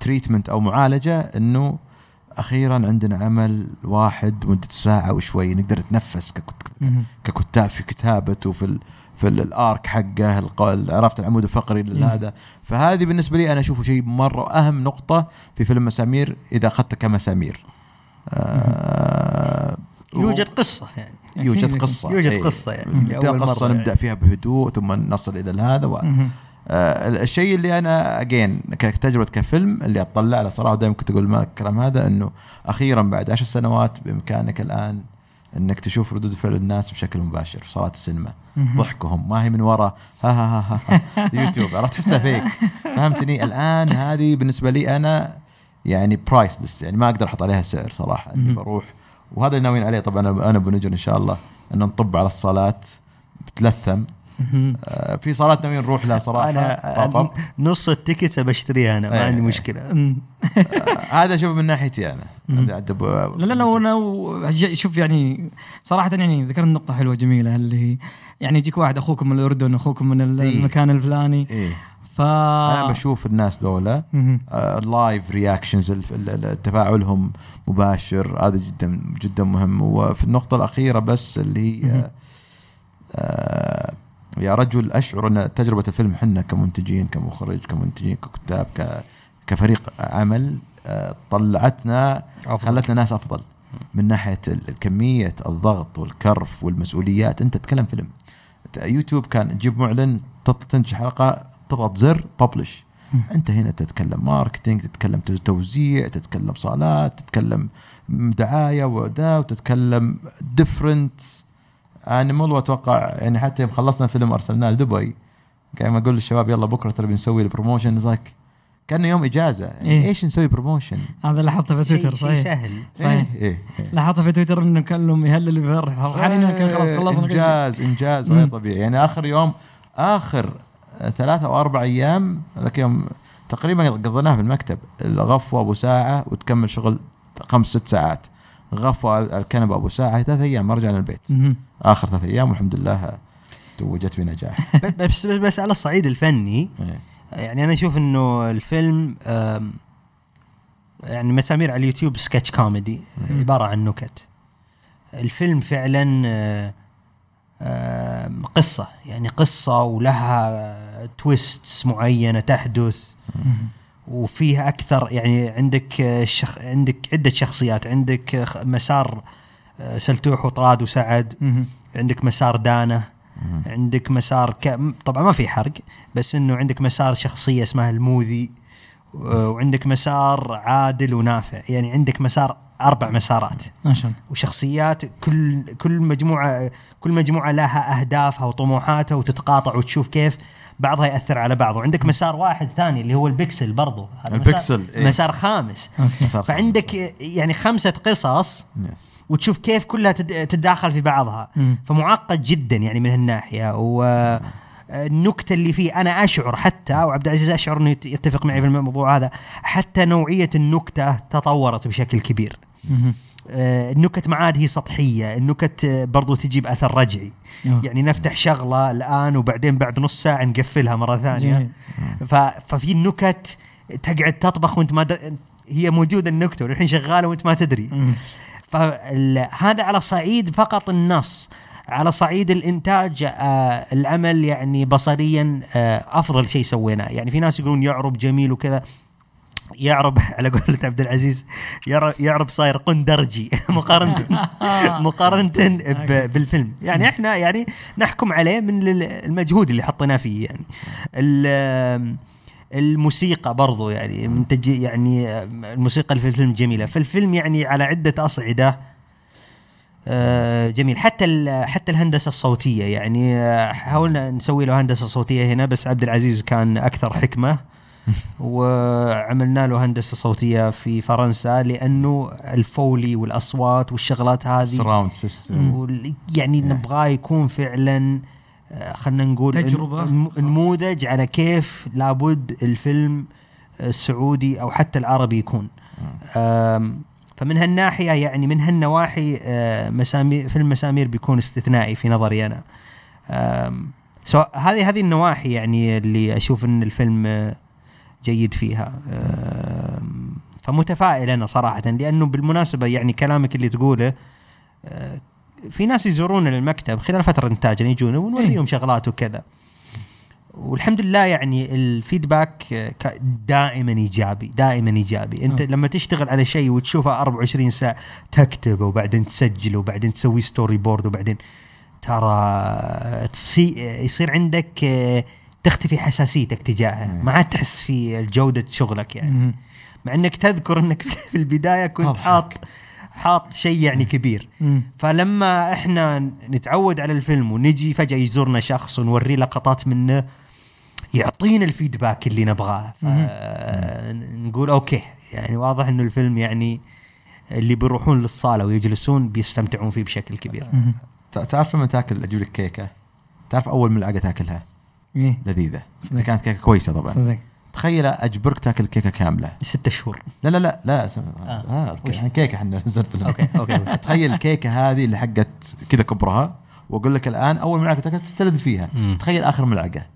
تريتمنت أو معالجة إنه أخيرا عندنا عمل واحد مدته ساعة وشوي نقدر نتنفس. ككتاب في كتابته في ال في ال- الارك حقه عرفت العمود الفقري لهذا فهذه بالنسبة لي أنا أشوفه شيء مرة أهم نقطة في فيلم مسامير إذا أخذته كمسامير آه يوجد قصة يعني يوجد. قصة يوجد إيه. قصة يعني، نبدا قصة مرة نبدأ يعني. فيها بهدوء ثم نصل إلى هذا و... آه الشيء اللي أنا اجين كتجربة كفيلم اللي أطلع له صراحة دائما كنت أقول الكلام هذا إنه أخيرا بعد عشر سنوات بإمكانك الآن إنك تشوف ردود فعل الناس بشكل مباشر في صالات السينما. ضحكهم. ما هي من وراء ها ها ها ها, ها. يوتيوب. عرفت تحسها فيك فهمتني؟ الآن هذه بالنسبة لي أنا يعني priceless يعني ما أقدر أحط عليها سعر صراحة. إني. بروح. وهذا اللي ناويين عليه. طبعا أنا أنا بنجر إن شاء الله إن نطب على الصالات بتلثم. في صالات ناويين نروح لها صراحة أنا طب. نص ال tickets بشتريها أنا ما إيه. عندي مشكلة مم. آه، هذا شوف من ناحيتي أنا لا لا لا وأنا و- ج- شوف يعني صراحة يعني ذكرت نقطة حلوة جميلة اللي هي يعني يجيك واحد أخوكم من الأردن أخوكم من إيه. المكان الفلاني إيه ف أنا بشوف الناس ذولا. ال live reactions تفاعلهم مباشر هذا جدا جدا مهم وفي النقطة الأخيرة بس اللي هي. آه، يا رجل أشعر أن تجربة الفيلم حنا كمنتجين كمخرج كمنتجين ككتاب ك- كفريق عمل آه، طلعتنا. خلتنا ناس أفضل. من ناحية كميه الضغط والكرف والمسؤوليات أنت تتكلم فيلم. يوتيوب كان تجيب معلن تنشئ حلقة تضغط زر ببلش أنت هنا تتكلم marketing تتكلم تو- توزيع تتكلم صالات تتكلم دعاية وذا وتتكلم different animal وأتوقع يعني حتى يوم خلصنا الفيلم أرسلناه لدبي قاعد أقول للشباب يلا بكرة ترى بنسوي ال promotion like كأنه يوم إجازة يعني إيه. إيش نسوي promotion هذا لاحظته في شيء تويتر شيء صحيح سهل صحيح. إيه, إيه. لاحظته في تويتر إنه كان لهم يهلل ويفرح فرحانين إنه كان خلاص إيه، خلصنا شيء. إنجاز إنجاز. غير طبيعي يعني آخر يوم آخر ثلاثة أو أربع أيام ذاك يوم تقريبا قضيناه في المكتب الغفوة أبو ساعة وتكمل شغل خمس ست ساعات على الكنبه أبو ساعة ثلاث أيام ما رجعنا البيت. آخر ثلاث أيام والحمد لله توجت بنجاح بس بس, على الصعيد الفني إيه. يعني أنا أشوف إنه الفيلم يعني مسامير على اليوتيوب سكتش كوميدي مم. عبارة عن نكت الفيلم فعلا آه، قصة يعني قصة ولها تويستس معينة تحدث مهم. وفيها أكثر يعني عندك آه، شخ عندك عدة شخصيات عندك آه، مسار آه، سلتوح وطراد وسعد. عندك مسار دانه مم. عندك مسار ك... طبعا ما في حرق بس إنه عندك مسار شخصية اسمها الموذي وعندك مسار عادل ونافع يعني عندك مسار أربع مسارات ما شاء الله وشخصيات كل كل مجموعة كل مجموعة لها أهدافها وطموحاتها وتتقاطع وتشوف كيف بعضها يأثر على بعض وعندك مسار واحد ثاني اللي هو البكسل برضو. هذا البكسل، مسار, إيه. مسار خامس. مسار فعندك يعني خمسة قصص yes. وتشوف كيف كلها تد- تتداخل في بعضها. فمعقد جدا يعني من هالناحية. والنكته اللي فيه أنا أشعر حتى وعبد العزيز أشعر إنه يت- يتفق معي في الموضوع هذا حتى نوعية النكتة تطورت بشكل كبير. النكت ما عاد هي سطحية. النكت آه، برضو تجي باثر رجعي. أوه. يعني نفتح شغلة الآن وبعدين بعد نص ساعة نقفلها مرة ثانية. ففي النكت تقعد تطبخ وانت ما د... هي موجودة النكته والحين شغالة وانت ما تدري. فهذا على صعيد فقط النص. على صعيد الإنتاج آه العمل يعني بصريا آه أفضل شيء سويناه. يعني في ناس يقولون يعرب جميل وكذا. يعرب على قولة عبد العزيز يعرب, صاير قندرجي مقارنة مقارنة بالفيلم. يعني إحنا يعني نحكم عليه من ال- المجهود اللي حطيناه فيه يعني. ال- الموسيقى برضو يعني من تجي يعني الموسيقى اللي في الفيلم جميلة. فالفيلم يعني على عدة أصعدة آه، جميل. حتى حتى الهندسة الصوتية يعني آه، حاولنا نسوي له هندسة صوتية هنا بس عبد العزيز كان أكثر حكمة. وعملنا له هندسة صوتية في فرنسا لأنه ال foley والأصوات والشغلات هذه surround system يعني نبغاه يكون فعلا آه، خلينا نقول تجربة. الم- نموذج على كيف لابد الفيلم السعودي أو حتى العربي يكون. آم، فمن هالناحية يعني من هالنواحي آه، مسامير فيلم مسامير بيكون استثنائي في نظري أنا. سواء هذه هذه النواحي يعني اللي أشوف إن الفيلم آه، جيد فيها. فمتفائل أنا صراحة لأنه بالمناسبة يعني كلامك اللي تقوله آه، في ناس يزورون المكتب خلال فترة انتاج يعني يجون ونوريهم شغلات وكذا. والحمد لله يعني ال feedback آه، دائما إيجابي دائما إيجابي. أنت آه. لما تشتغل على شيء وتشوفه 24 ساعة تكتبه وبعدين تسجله وبعدين تسوي storyboard وبعدين ترى تصي يصير عندك آه، تختفي حساسيتك تجاهها مم. ما عاد تحس في جوده شغلك يعني. مع إنك تذكر إنك في البداية كنت تضحك. حاط حاط شيء يعني كبير مم. فلما إحنا نتعود على الفيلم ونجي فجأة يزورنا شخص ونوريه لقطات منه يعطينا الفيدباك اللي نبغاه نقول أوكي يعني واضح إنه الفيلم يعني اللي بيروحون للصالة ويجلسون بيستمتعون فيه بشكل كبير تعرف لما تاكل أجيب لك كيكه تعرف أول ملعقة تاكلها إيه. لذيذة صدق. كانت كيكة كويسة طبعا صدق تخيل اجبرك تاكل كيكة كاملة ست شهور لا لا لا لا. آه. آه. آه. كيكة إحنا okay okay تخيل الكيكه هذه اللي حقت كذا كبرها وأقول لك الآن أول ملعقة تاكل تستلذ فيها مم. تخيل آخر ملعقة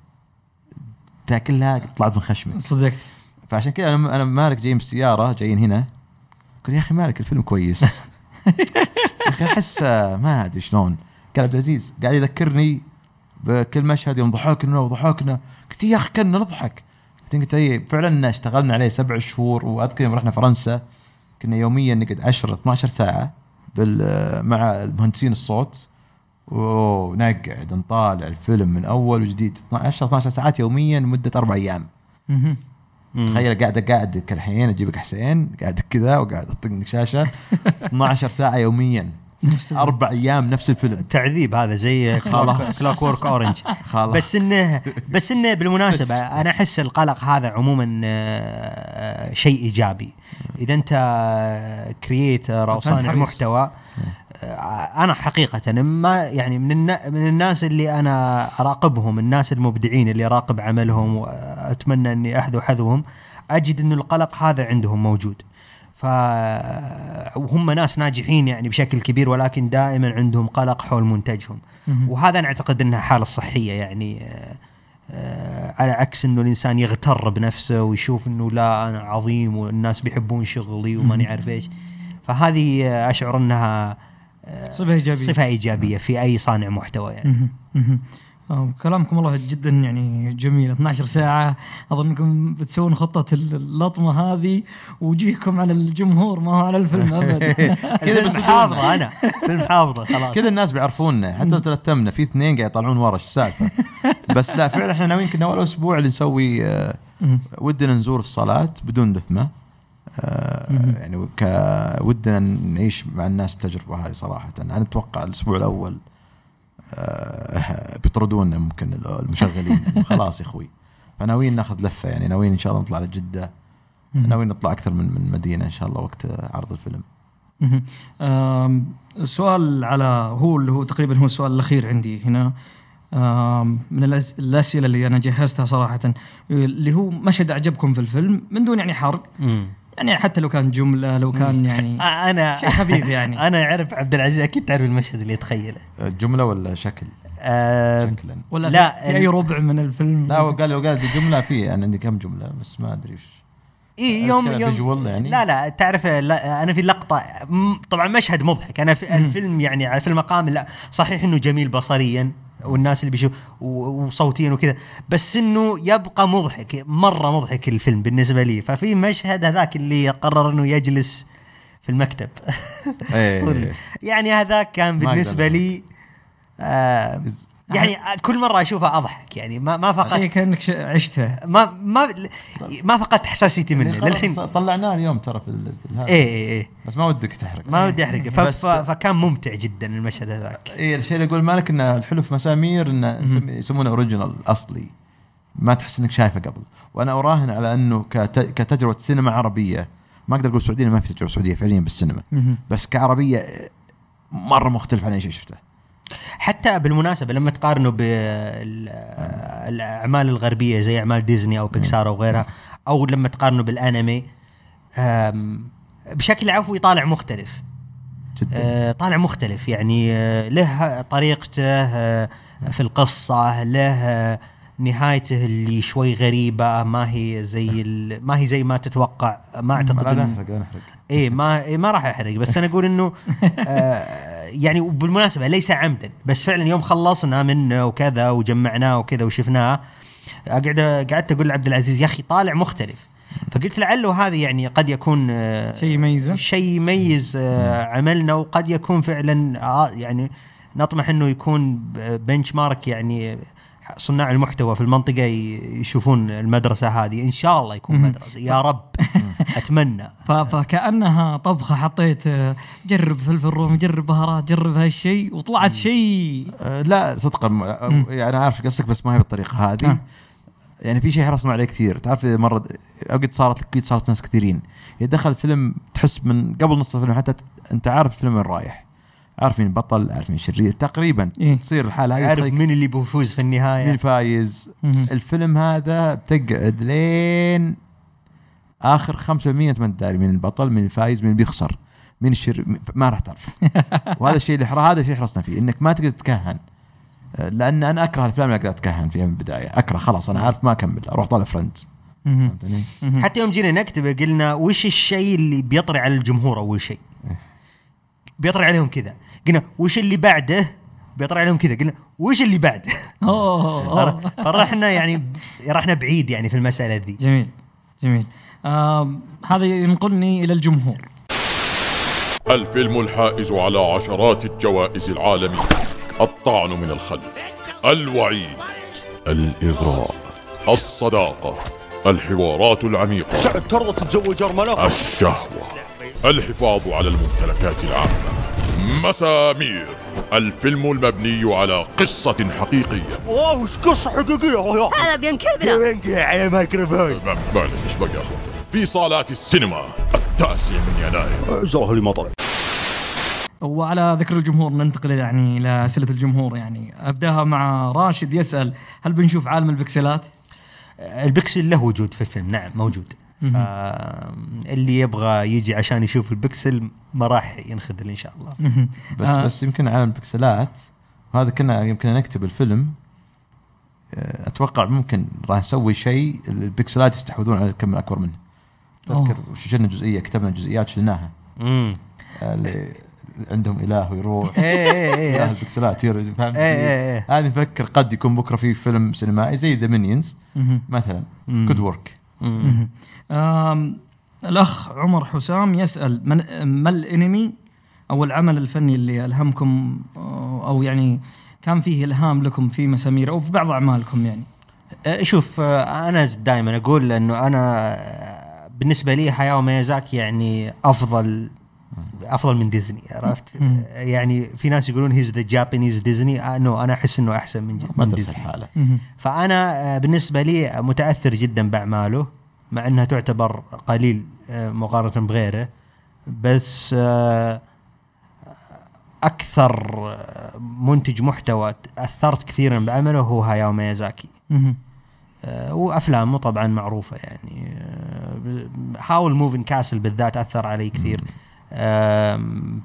تاكلها طلعت من خشمك صدقت فعشان كذا أنا أنا مالك جاي من السياره جايين هنا قل يا أخي مالك الفيلم كويس يا أخي أحس آه، ما أدري شلون قال عبد العزيز قاعد يذكرني بكل مشهد يوم ضحكنا وضحكنا قلت يا أخي كنا نضحك. قلت اي فعلا اشتغلنا عليه سبع شهور وأذكر يوم رحنا فرنسا كنا يوميا نقعد 10 12 ساعة بال مع المهندسين الصوت. ونقعد نطالع الفيلم من أول وجديد 12 12 ساعات يوميا لمدة أربع أيام. تخيل قاعد قاعد كالحين أجيبك حسين قاعد كذا وقاعد أطقنك شاشة. 12 ساعة يوميا. نفس أربع أيام نفس الفيلم. تعذيب هذا زي. Clockwork Orange خلاص. بس إنه بس إنه بالمناسبة أنا أحس القلق هذا عموما آه، شيء إيجابي. إذا أنت creator أو صانع. محتوى آه، أنا حقيقة ما يعني من من الناس اللي أنا أراقبهم الناس المبدعين اللي أراقب عملهم وأتمنى إني أحذو حذوهم أجد إنه القلق هذا عندهم موجود. ف وهم ناس ناجحين يعني بشكل كبير ولكن دائما عندهم قلق حول منتجهم. وهذا أنا اعتقد إنها حالة صحية يعني آه، آه، على عكس إنه الإنسان يغتر بنفسه ويشوف إنه لا أنا عظيم والناس بيحبون شغلي وماني عارف إيش. فهذه أشعر إنها آه، صفة إيجابية. صفة إيجابية في أي صانع محتوى يعني. كلامكم والله جدا يعني جميل. 12 ساعة أظن إنكم بتسوون خطة اللطمة هذه وجيكم على الجمهور ما هو على الفيلم أبد كذا بس حافظه أنا. فيلم حافظه خلاص. كذا الناس بيعرفوننا حتى لو تلثمنا في اثنين قاعد يطلعون ورا إيش السالفة؟ بس لا فعلا إحنا ناويين كنا أول أسبوع اللي نسوي آه،. ودنا نزور الصالات بدون لثمه آه،. يعني ودنا نعيش مع الناس التجربة هذه صراحة. أنا أتوقع الأسبوع الأول آه، بيطردونا ممكن المشغلين. خلاص يا أخوي. فناويين ناخذ لفة يعني ناويين إن شاء الله نطلع لجدة. ناويين نطلع أكثر من من مدينة إن شاء الله وقت عرض الفيلم. السؤال على هو اللي هو تقريبا هو السؤال الأخير عندي هنا. من الأسئلة اللي أنا جهزتها صراحة اللي هو مشهد أعجبكم في الفيلم من دون يعني حرق. يعني حتى لو كان جملة لو كان يعني آه، أنا شيء خفيف يعني. أنا أعرف عبد العزيز أكيد تعرف المشهد اللي يتخيله. جملة ولا شكل؟ آه شكلا. ولا لا، في أي ربع من الفيلم؟ لا هو قال لو قال جملة في أنا عندي كم جملة بس ما أدري إيش. إي يوم يوم يعني؟ لا لا تعرف لا أنا في لقطة طبعا مشهد مضحك. أنا في الفيلم يعني على في المقام لا صحيح إنه جميل بصريا. والناس اللي بيشوف وصوتيا وكذا. بس إنه يبقى مضحك مرة مضحك الفيلم بالنسبة لي. ففي مشهد هذاك اللي قرر إنه يجلس في المكتب. طول- يعني هذاك كان بالنسبة لي آه يعني كل مرة اشوفها أضحك يعني ما ما شيء فقدت كأنك ش- عشته ما ما ما فقدت حساسيتي منه للحين. طلعناه اليوم ترى في هذا. إيه إيه إيه. بس ما ودك تحرق. ما ودي أحرقه. بس- فكان ممتع جدا المشهد هذاك. اي الشيء اللي يقول مالك إن الحلو في مسامير انه يسمونه اوريجينال أصلي. ما تحس إنك شايفه قبل. وأنا أراهن على أنه كت- كتجربة سينما عربية ما أقدر أقول سعودية ما في تجربة سعودية فعليا بالسينما. بس كعربية مرة مختلف عن أي شيء شفته. حتى بالمناسبة لما تقارنه بالاعمال الغربية زي أعمال ديزني أو بيكسار أو غيرها أو لما تقارنه بالأنمي بشكل عفوي طالع مختلف. جدا. آه، طالع مختلف. يعني آه، له طريقته آه، في القصة له نهايته اللي شوي غريبة ما هي زي ما هي زي ما تتوقع. ما أعتقد لا نحرق لا نحرق. إيه ما إيه ما راح أحرق. بس أنا أقول إنه يعني وبالمناسبه ليس عمدا بس فعلا يوم خلصنا منه وكذا وجمعناه وكذا وشفناه قاعد قعدت أقول لعبد العزيز يا أخي طالع مختلف. فقلت لعله هذا يعني قد يكون آه شيء يميزه. شيء يميز آه عملنا وقد يكون فعلا آه يعني نطمح إنه يكون بنش مارك يعني صناع المحتوى في المنطقة يشوفون المدرسة هذه. إن شاء الله يكون. مدرسة. يا رب. أتمنى. فكأنها طبخة حطيت آه، جرب فلفل رومي جرب بهارات جرب هالشيء وطلعت شيء أه لا صدقا م- يعني عارف قصدك بس ما هي بالطريقة هذه. آه. يعني في شيء حرصنا عليه كثير. تعرف إذا مرة أو قد صارت لك صارت ناس كثيرين. يدخل فيلم تحس من قبل نص الفيلم حتى أنت عارف الفيلم وين رايح. عارف مين بطل عارف مين شرير. تقريبا إيه. تصير الحالة هذه. عارف مين اللي بيفوز في النهاية. مين فايز. الفيلم هذا بتقعد لين آخر 5% انت ما انت داري مين البطل مين الفايز مين بيخسر مين الشر ما راح تعرف. وهذا الشيء اللي هذا الشيء حرصنا فيه إنك ما تقدر تتكهن. لأن أنا أكره الأفلام اللي أقدر أتكهن فيها من البداية. أكره خلاص أنا عارف ما أكمل أروح طالع. فهمتني؟ مهم. حتى يوم جينا نكتبه قلنا وش الشيء اللي بيطري على الجمهور أول شيء؟ بيطري عليهم كذا. قلنا وش اللي بعده؟ بيطري عليهم كذا. قلنا وش اللي بعده. فرحنا يعني رحنا بعيد يعني في المسألة ذي. جميل. جميل. هذا ينقلني إلى الجمهور. الفيلم الحائز على عشرات الجوائز العالمية. الطعن من الخلف. الوعيد. الإغراء. الصداقة. الحوارات العميقة. سعد ترضى تتزوج أرملة؟ الشهوة. الحفاظ على الممتلكات العامة. مسامير. الفيلم المبني على قصة حقيقية. واو وش قصة حقيقية يا هذا بينكبنا وين على ميكروفون ما- معلش إيش بقى يا أخوان؟ في صالات السينما التاسع من يناير زاهلي مطر وعلى ذكر الجمهور ننتقل يعني إلى اسئله الجمهور يعني أبداها مع راشد يسأل هل بنشوف عالم ال pixel ات؟ ال pixel له وجود في الفيلم نعم موجود مهم. اللي يبغى يجي عشان يشوف البكسل ما راح ينخذل إن شاء الله بس آه. آه. بس يمكن عالم البكسلات وهذا كنا يمكن نكتب الفيلم آه، أتوقع ممكن راح نسوي شيء البكسلات يستحوذون على الكم الأكبر منه تذكر شلنا جزئية كتبنا جزئيات شلناها. امم آه، اللي عندهم إله ويروح. إيه إيه اله إيه. البكسلات ير- فهمت؟ إيه، إيه، إيه. هذه نفكر قد يكون بكرة في فيلم سينمائي زي the Minions. مثلا. good work الأخ عمر حسام يسأل من ما الأنمي أو العمل الفني اللي ألهمكم آه، أو يعني كان فيه إلهام لكم في مسامير أو في بعض أعمالكم يعني؟ آه، شوف آه، أنا دائما أقول إنه أنا آه، بالنسبة لي هاياو ميازاكي يعني أفضل أفضل من ديزني عرفت؟ يعني في ناس يقولون he's the Japanese Disney no أنا أحس إنه أحسن من, من ديزني. حالة. فأنا آه، بالنسبة لي متأثر جدا بأعماله مع إنها تعتبر قليل آه، مقارنة بغيره بس آه، أكثر منتج محتوى أثرت كثيرا بعمله هو هاياو ميازاكي وأفلامه طبعا معروفة يعني. Howl's Moving Castle بالذات أثر علي كثير.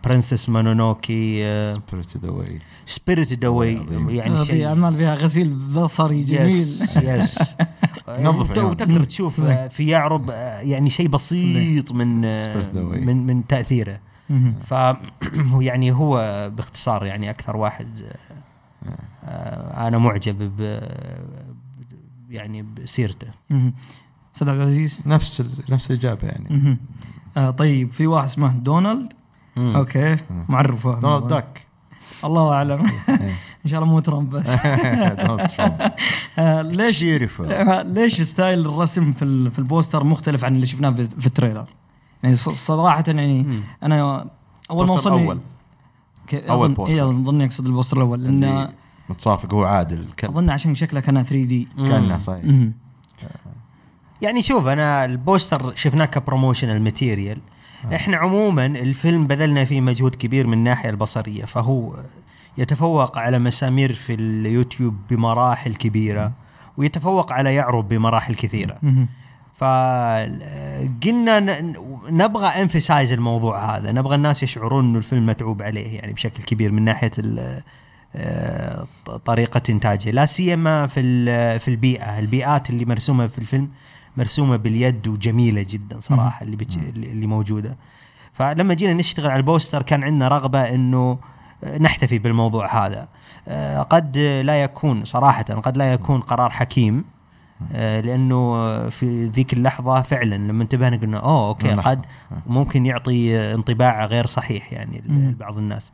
Princess Mononoke Spirited Away Spirited Away. يعني شيء أعمال فيها غسيل بصري جميل. yes yes عيون. وتقدر تشوف آه، في يعرب آه، يعني شيء بسيط من آه،. من من تأثيره. مهم. فهو يعني هو باختصار يعني أكثر واحد آه، آه، أنا معجب ب يعني بسيرته. أستاذ عبد العزيز نفس نفس الإجابة يعني. آه طيب في واحد اسمه دونالد مم. okay معرفه دونالد داك الله أعلم إيه. إن شاء الله مو ترامب بس دونالد ترامب آه، ليش ليش style الرسم في ال- في ال poster مختلف عن اللي شفناه في في ال trailer؟ يعني ص- صراحة يعني أنا أول ما وصلني الأول. ك- أول أظن- poster. إيه اظن يقصد ال poster الأول لأن متصافق هو عادل. الكلب أظن عشان شكله كان 3D كانه صحيح. يعني شوف أنا ال poster شفناه ك promotional material إحنا عموما الفيلم بذلنا فيه مجهود كبير من الناحية البصرية فهو يتفوق على مسامير في اليوتيوب بمراحل كبيرة ويتفوق على يعرب بمراحل كثيرة. فقلنا ن- نبغى emphasize الموضوع هذا نبغى الناس يشعرون إنه الفيلم متعوب عليه يعني بشكل كبير من ناحية آه، طريقة إنتاجه. لا سيما في في البيئة. البيئات اللي مرسومة في الفيلم مرسومة باليد وجميلة جدا صراحة اللي بتش... اللي موجودة. فلما جينا نشتغل على ال poster كان عندنا رغبة إنه نحتفي بالموضوع هذا. آه، قد لا يكون صراحة قد لا يكون قرار حكيم آه، لأنه في ذيك اللحظة فعلا لما انتبهنا قلنا أوه okay. قد ممكن يعطي انطباع غير صحيح يعني. لبعض الناس.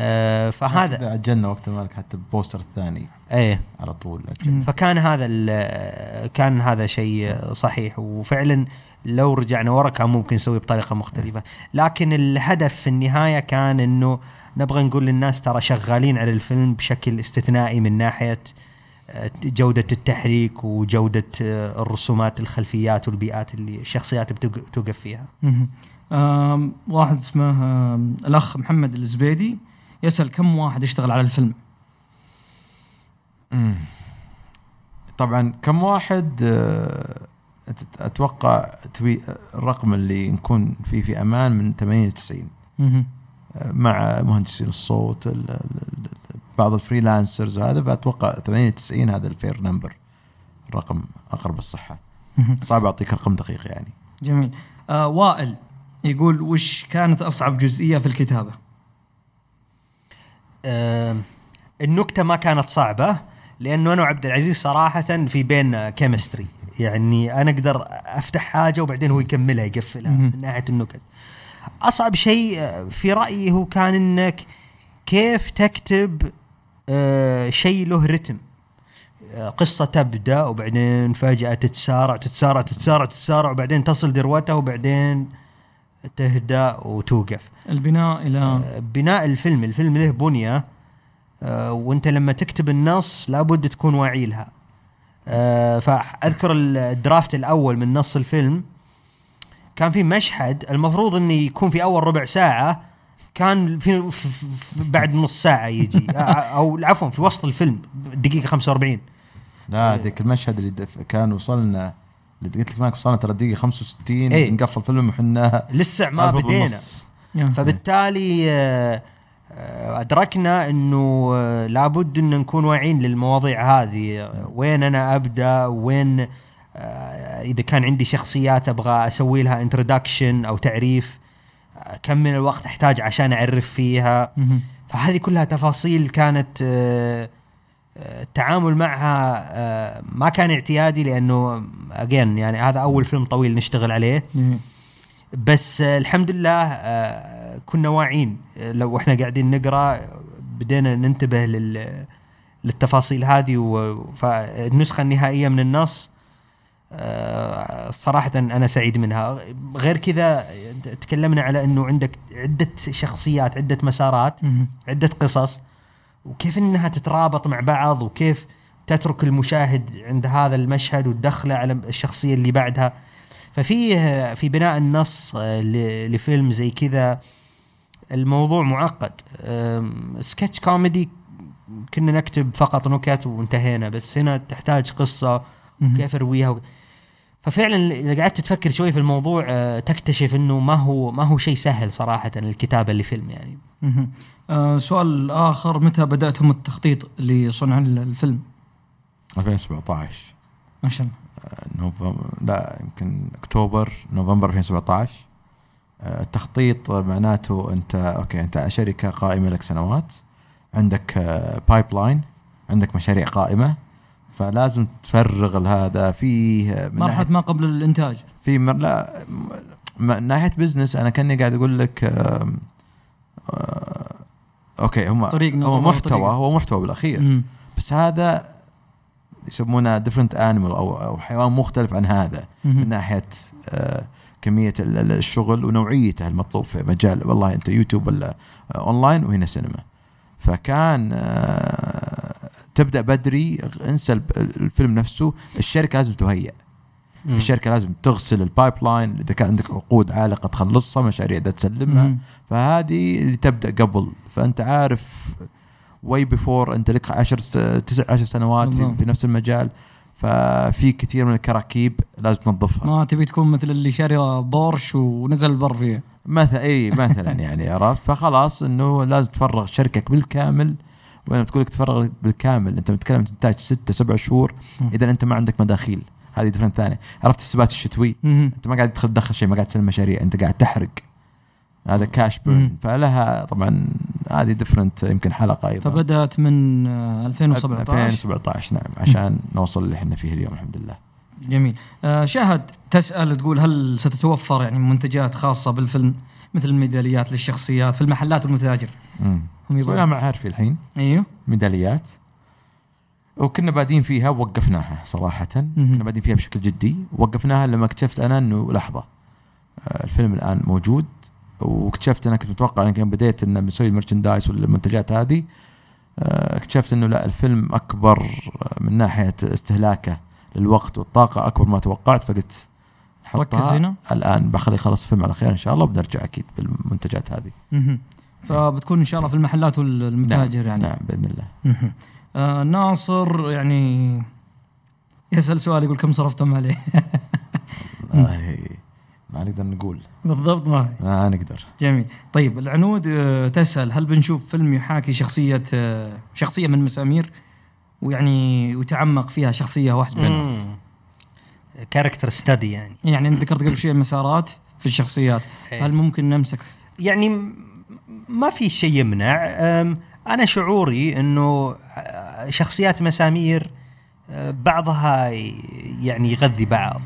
آه، فهذا هذا عجلنا وقت مالك حتى ال poster الثاني إيه. على طول. عجلنا. فكان هذا ال- كان هذا شيء صحيح وفعلا لو رجعنا ورا كان ممكن نسويه بطريقة مختلفة. لكن الهدف في النهاية كان إنه نبغى نقول للناس ترى شغالين على الفيلم بشكل استثنائي من ناحية آه، جودة التحريك وجودة آه، الرسومات الخلفيات والبيئات اللي الشخصيات بتوق- بتوقف فيها. واحد اسمه آم، الأخ محمد الزبيدي. يسأل كم واحد يشتغل على الفيلم؟ طبعا كم واحد آه، أتوقع توي الرقم اللي نكون فيه في أمان من 80 ل 90 مهم. آه، مع مهندسين الصوت ال- ال- ال- بعض ال freelancers وهذا فأتوقع 80 90 هذا ال fair number رقم أقرب الصحة. صعب أعطيك رقم دقيق يعني جميل آه وائل يقول وش كانت أصعب جزئية في الكتابة؟ آه، النكتة ما كانت صعبة لأنه أنا وعبد العزيز صراحة في بيننا chemistry. يعني أنا أقدر أفتح حاجة وبعدين هو يكملها يقفلها. من ناحية النكت. أصعب شيء آه، في رأيي هو كان إنك كيف تكتب آه، شيء له رتم. قصة تبدأ وبعدين فجأة تتسارع تتسارع تتسارع تتسارع وبعدين تصل ذروتها وبعدين تهدأ وتوقف. البناء إلى آه، بناء الفيلم الفيلم له بنية آه، وانت لما تكتب النص لابد تكون واعي لها. آه، فأذكر الدرافت الأول من نص الفيلم. كان في مشهد المفروض انه يكون في أول ربع ساعة كان في بعد نص ساعة يجي. أو عفوا في وسط الفيلم دقيقة 45 لا ذيك المشهد اللي دف- كان وصلنا اللي قلت لك ماك وصلنا ترى دقيقة 65 إيه. نقفل فيلم وحنا لسه ما بدينا. فبالتالي آه، آه، أدركنا إنه آه، لابد إن نكون واعيين للمواضيع هذه وين أنا أبدأ وين إذا كان عندي شخصيات أبغى أسوي لها انتروداكشن أو تعريف كم من الوقت أحتاج عشان أعرف فيها. فهذه كلها تفاصيل كانت التعامل معها آه، ما كان اعتيادي لأنه اجين يعني هذا أول فيلم طويل نشتغل عليه. بس آه، الحمد لله آه، كنا واعيين آه، لو إحنا قاعدين نقرأ بدينا ننتبه لل للتفاصيل هذه فالنسخه النهائية من النص صراحة أنا سعيد منها غير كذا تكلمنا على أنه عندك عدة شخصيات عدة مسارات. عدة قصص وكيف إنها تترابط مع بعض وكيف تترك المشاهد عند هذا المشهد وتدخله على الشخصية اللي بعدها ففيه في بناء النص آه، لفيلم زي كذا الموضوع معقد سكتش كوميدي كنا نكتب فقط نكت وانتهينا بس هنا تحتاج قصة مهم. كيف ارويها. ففعلا إذا قعدت تفكر شوي في الموضوع آه، تكتشف إنه ما هو ما هو شيء سهل صراحة الكتابة لفيلم يعني. آه سؤال آخر متى بدأتم التخطيط لصنع ال- الفيلم؟ 2017 ما شاء الله. نوفمبر لا يمكن أكتوبر نوفمبر 2017 آه، التخطيط معناته أنت أوكي أنت شركة قائمة لك سنوات. عندك pipeline عندك مشاريع قائمة. فلازم تفرغ هذا فيه آه، مرحلة ما قبل الإنتاج في مر لا من ناحية business أنا كأني قاعد أقول لك آم، آه، أوكي هم طريق هو محتوى طريق. هو محتوى بالأخير مم. بس هذا يسمونه different animal أو أو حيوان مختلف عن هذا مهم. من ناحية آه، كمية ال- ال- الشغل ونوعيته المطلوب في مجال والله أنت يوتيوب ولا آه، اونلاين وهنا سينما فكان آه، تبدأ بدري انسى الفيلم نفسه. الشركة لازم تهيئ الشركة لازم تغسل ال pipeline إذا كان عندك عقود عالقه تخلصها مشاريع ده تسلمها. مهم. فهذه اللي تبدأ قبل. فأنت عارف way before أنت لك 10 س... تسع عشر سنوات في. في نفس المجال. ففي كثير من الكراكيب لازم تنظفها. ما تبي تكون مثل اللي شاري بورش ونزل البر فيه مثلا إي مثلا يعني عرفت؟ فخلاص إنه لازم تفرغ شركتك بالكامل. وأنا بتقول لك تفرغ بالكامل. أنت بتتكلم إنتاج ستة سبع شهور. إذا أنت ما عندك مداخيل. هذه different ثانية. عرفت السبات الشتوي. أنت ما قاعد تدخل شيء ما قاعد تسلم مشاريع. أنت قاعد تحرق. هذا cash. burn فلها طبعا هذه different يمكن حلقة أيضا. فبدأت من آه، 2017 2017 نعم عشان نوصل اللي إحنا فيه اليوم الحمد لله. جميل. آه شاهد تسأل تقول هل ستتوفر يعني منتجات خاصة بالفيلم؟ مثل الميداليات للشخصيات في المحلات والمتاجر. امم سوينا يبغون مع عارفي الحين. إيوه. ميداليات. وكنا بادين فيها ووقفناها صراحة. مهم. كنا بادين فيها بشكل جدي. وقفناها لما اكتشفت أنا أنه لحظة آه، الفيلم الآن موجود. واكتشفت أنا كنت متوقع أنا يوم بديت أن بنسوي المرشندايز والمنتجات هذه. آه، اكتشفت أنه لا الفيلم أكبر من ناحية استهلاكه للوقت والطاقة أكبر ما توقعت. فقلت ركز هنا. الآن. بخلي يخلص الفيلم على خير إن شاء الله وبنرجع أكيد بالمنتجات هذه. مهم. فبتكون إن شاء الله في المحلات والمتاجر نعم يعني. نعم بإذن الله. مهم. آه ناصر يعني يسأل سؤال يقول كم صرفتم عليه؟ ما نقدر نقول. بالضبط ما. ما نقدر. جميل. طيب العنود آه، تسأل هل بنشوف فيلم يحاكي شخصية آه، شخصية من مسامير؟ ويعني وتعمق فيها شخصية واحدة كاركتر ستدي يعني. يعني أنت ذكرت قبل شوي المسارات في الشخصيات. إيه. هل ممكن نمسك؟ يعني ما في شيء يمنع. أنا شعوري إنه آه، شخصيات مسامير آه، بعضها يعني يغذي بعض.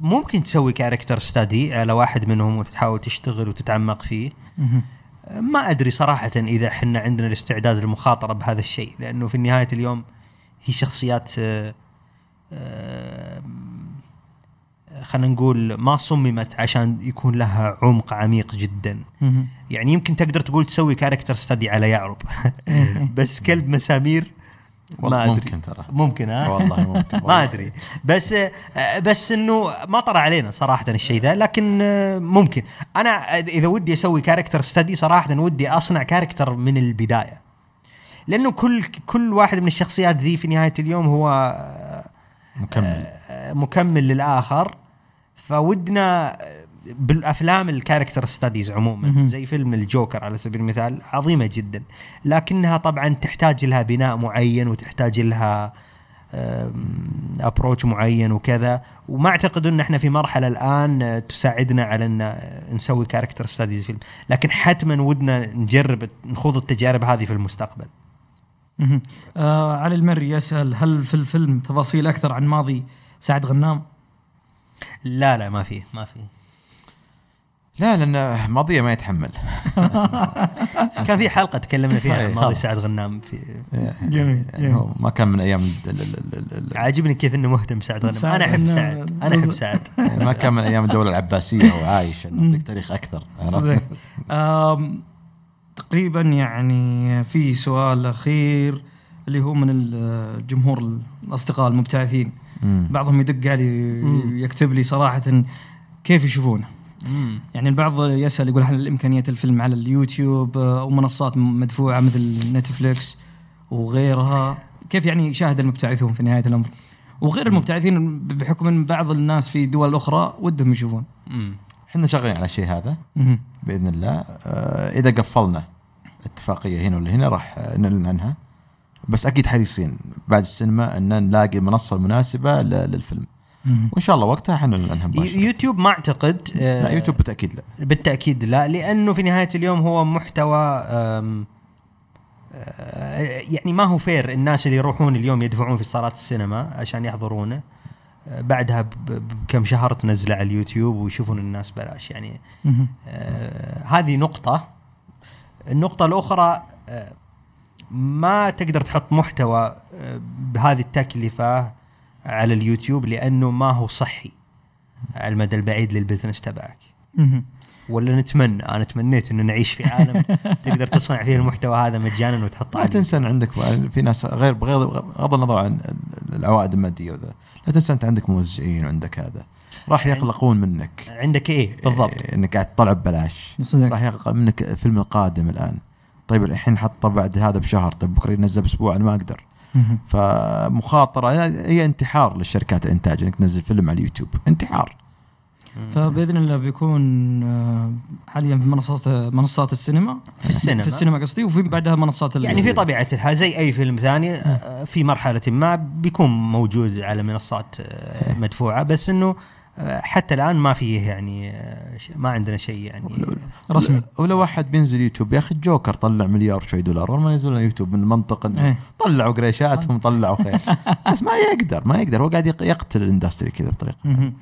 ممكن تسوي character study على واحد منهم وتحاول تشتغل وتتعمق فيه. ما أدري صراحة إذا إحنا عندنا الاستعداد للمخاطره بهذا الشيء لأنه في نهايه اليوم هي شخصيات آه، خلينا نقول ما صممت عشان يكون لها عمق عميق جدا. يعني يمكن تقدر تقول تسوي character study على يعرب بس كلب مسامير ما أدري. ممكن ترى. ممكن ها؟ والله ممكن والله. ما أدري. بس بس إنه ما طرى علينا صراحة الشيء ذا لكن ممكن. أنا إذا ودي أسوي character study صراحة ودي أصنع character من البداية. لأنه كل كل واحد من الشخصيات ذي في نهاية اليوم هو مكمل. آه، مكمل للآخر. فودنا بالأفلام ال character studies عموما. زي فيلم الجوكر على سبيل المثال عظيمة جدا. لكنها طبعا تحتاج لها بناء معين وتحتاج لها approach معين وكذا. وما أعتقد إن إحنا في مرحلة الآن تساعدنا على إن نسوي character studies فيلم لكن حتما ودنا نجرب نخوض التجارب هذه في المستقبل. آه علي المري يسأل هل في الفيلم تفاصيل أكثر عن ماضي سعد غنام؟ لا لا ما في ما في لا لأن ماضية ما يتحمل كان في حلقة تكلمنا فيها عن ماضي. سعد غنام في جميل، يعني. هو ما كان من أيام ال- ال- ال- ال- عاجبني كيف إنه مهتم سعد غنام أنا أحب. سعد أنا أحب سعد يعني ما كان من أيام الدولة العباسية وعايش نعطيك تاريخ أكثر تقريبا يعني في سؤال أخير اللي هو من الجمهور الأصدقاء المبتعثين. بعضهم يدق علي يكتب لي صراحة كيف يشوفونه. يعني البعض يسأل يقول هل إمكانية الفيلم على اليوتيوب آه، أو منصات مدفوعة مثل نتفليكس وغيرها. كيف يعني يشاهد المبتعثون في نهاية الأمر؟ وغير المبتعثين بحكم أن بعض الناس في دول أخرى ودهم يشوفون. إحنا شغالين على الشيء هذا. بإذن الله. آه، إذا قفلنا اتفاقية هنا ولا هنا راح آه، نعلن عنها. بس أكيد حريصين بعد السينما إن نلاقي المنصه المناسبه للفيلم. وإن شاء الله وقتها عنها مباشره يوتيوب ما أعتقد آه، لا يوتيوب بالتأكيد لا. بالتأكيد لا لأنه في نهاية اليوم هو محتوى آه، يعني ما هو fair الناس اللي يروحون اليوم يدفعون في صالات السينما عشان يحضرونه. آه، بعدها بكم شهر تنزله على اليوتيوب ويشوفون الناس بلاش يعني. آه، هذه نقطة. النقطة الأخرى آه، ما تقدر تحط محتوى آه، بهذه التكلفة على اليوتيوب لأنه ما هو صحي على المدى البعيد للبزنس تبعك. ولا نتمنى أنا تمنيت إنه نعيش في عالم تقدر تصنع فيه المحتوى هذا مجانا وتحطه لا تنسى إن عندك في ناس غير بغض النظر عن العوائد المادية وذا لا تنسى أنت عندك موزعين وعندك هذا. راح يقلقون منك. عندك إيه؟ بالضبط. إيه، إنك قاعد تطلع ببلاش. راح يقلق منك الفيلم القادم الآن. طيب الحين حطه بعد هذا بشهر طيب بكرة ينزل بأسبوع أنا ما أقدر. فمخاطرة هي انتحار للشركات الانتاج إنك تنزل فيلم على اليوتيوب. انتحار. فبإذن الله بيكون آه، حاليا في منصات منصات السينما. في السينما. في السينما. قصدي وفي بعدها منصات يعني في طبيعة الحال زي أي فيلم ثاني آه، في مرحلة ما بيكون موجود على منصات آه، مدفوعة بس إنه حتى الآن ما فيه يعني ما عندنا شيء يعني. رسمي. ولو واحد بينزل يوتيوب. يا أخي الجوكر طلع مليار شوي دولار وما ينزلون يوتيوب من المنطق إنه إيه. طلعوا قريشاتهم طلعوا خير. بس ما يقدر ما يقدر. هو قاعد يق- يقتل ال industry كذا بطريقة.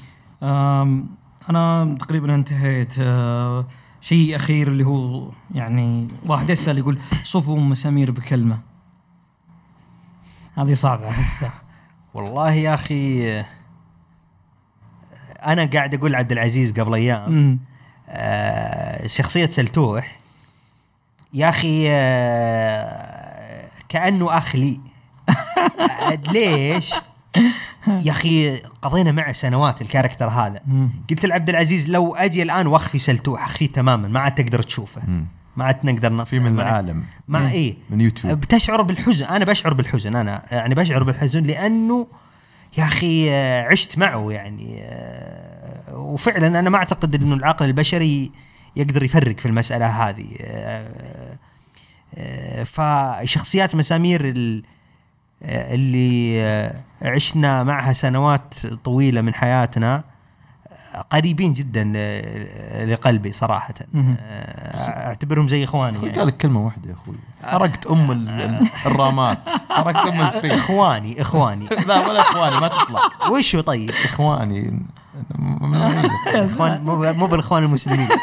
أنا تقريبا انتهيت. آه، شيء أخير اللي هو يعني واحد يسأل يقول صفوا مسامير بكلمة. هذه صعبة. والله يا أخي أنا قاعد أقول عبد العزيز قبل أيام. آه، شخصية سلتوح. يا أخي آه، كأنه أخ لي. ليش؟ يا أخي قضينا معه سنوات الكاركتر هذا. مم. قلت لعبد العزيز لو أجي الآن وأخفي سلتوح أخفيه تماما ما عاد تقدر تشوفه. مم. ما عاد نقدر نص في من العالم. مع إيه. من يوتيوب. بتشعر بالحزن. أنا بشعر بالحزن. أنا يعني بشعر بالحزن لأنه يا أخي آه، عشت معه يعني آه، وفعلا أنا ما أعتقد إنه العقل البشري يقدر يفرق في المسألة هذه. آه، فشخصيات مسامير ال- اللي عشنا معها سنوات طويلة من حياتنا قريبين جدا ل- لقلبي صراحة. آه، أعتبرهم زي إخواني يعني. قال لك كلمة واحدة يا أخوي. حرقت أم ال- ال- الرامات حرقت أم السفينة. إخواني إخواني. لا ولا إخواني ما تطلع. وشو طيب؟ إخواني. مو مو بالإخوان المسلمين.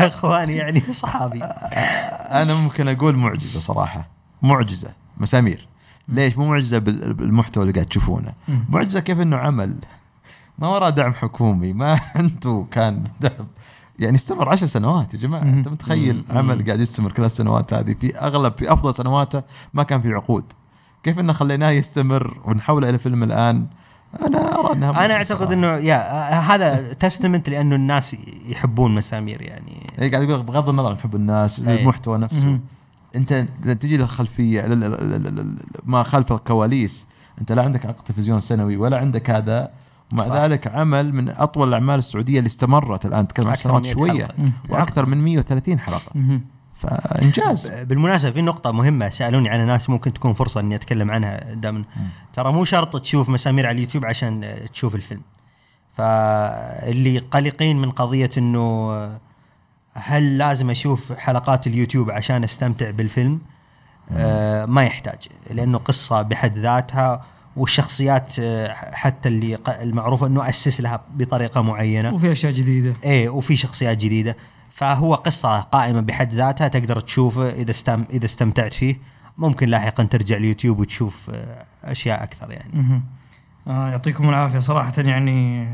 إخواني يعني صحابي. أنا ممكن أقول معجزة صراحة. معجزة مسامير. ليش؟ مو معجزة بال- بالمحتوى اللي قاعد تشوفونه. معجزة كيف إنه عمل ما وراه دعم حكومي ما عنده كان دعم. يعني استمر عشر سنوات يا جماعة. أنت متخيل عمل قاعد يستمر كل السنوات هذه؟ في أغلب في أفضل سنواته ما كان في عقود. كيف إنه خليناه يستمر ونحوله إلى فيلم الآن؟ أنا أرى إنها أنا أعتقد. إنه يا هذا تستمنت لأنه الناس يحبون مسامير يعني. إيه قاعد يقول بغض النظر عن حب الناس أي. المحتوى نفسه. مهم. أنت لما تجي للخلفية لل- لل- لل- لل- ما خلف الكواليس أنت لا عندك عقد تلفزيون سنوي ولا عندك هذا ومع صح. ذلك عمل من أطول الأعمال السعودية اللي استمرت الآن تتكلم عن سنوات 100 شوية. وأكثر من 130 حلقة. فإنجاز. بالمناسبة في نقطة مهمة سألوني عنها ناس ممكن تكون فرصة إني أتكلم عنها دائما ترى مو شرط تشوف مسامير على اليوتيوب عشان آه، تشوف الفيلم. فاللي قلقين من قضية إنه آه، هل لازم أشوف حلقات اليوتيوب عشان أستمتع بالفيلم؟ آه ما يحتاج لأنه قصة بحد ذاتها والشخصيات آه، حتى اللي المعروفه إنه أسس لها بطريقة معينة. وفي أشياء جديدة. إيه وفي شخصيات جديدة. فهو قصة قائمة بحد ذاتها تقدر تشوفه إذا استم إذا استمتعت فيه. ممكن لاحقا ترجع اليوتيوب وتشوف آه، أشياء أكثر يعني. آه يعطيكم العافية. صراحة يعني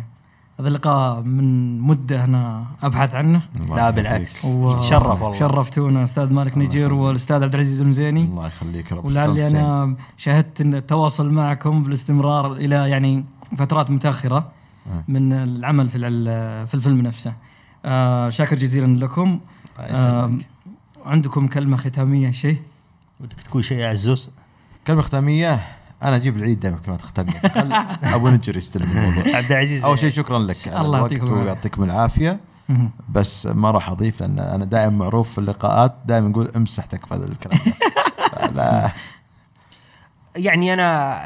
هذا اللقاء من مدة أنا أبحث عنه لا. بالعكس و- تشرف والله شرفتونا أستاذ مالك نجير والأستاذ عبد العزيز المزيني الله يخليك رب ولعلي أنا شاهدت إن التواصل معكم بالاستمرار إلى يعني فترات متأخرة آه. من العمل في في الفيلم نفسه. آه شاكر جزيلا لكم. آه. عندكم كلمة ختامية شيء؟ ودك تقول شيء يا عزوز كلمة ختامية أنا أجيب العيد دائما كلمات ختاميه أبو نجر يستلم الموضوع عبد العزيز أول شيء شكرا لك على الله الوقت. ويعطيكم العافية. بس ما راح أضيف لأن أنا دائما معروف في اللقاءات دائما نقول امسح تكفى هذا الكلام ده. لا يعني أنا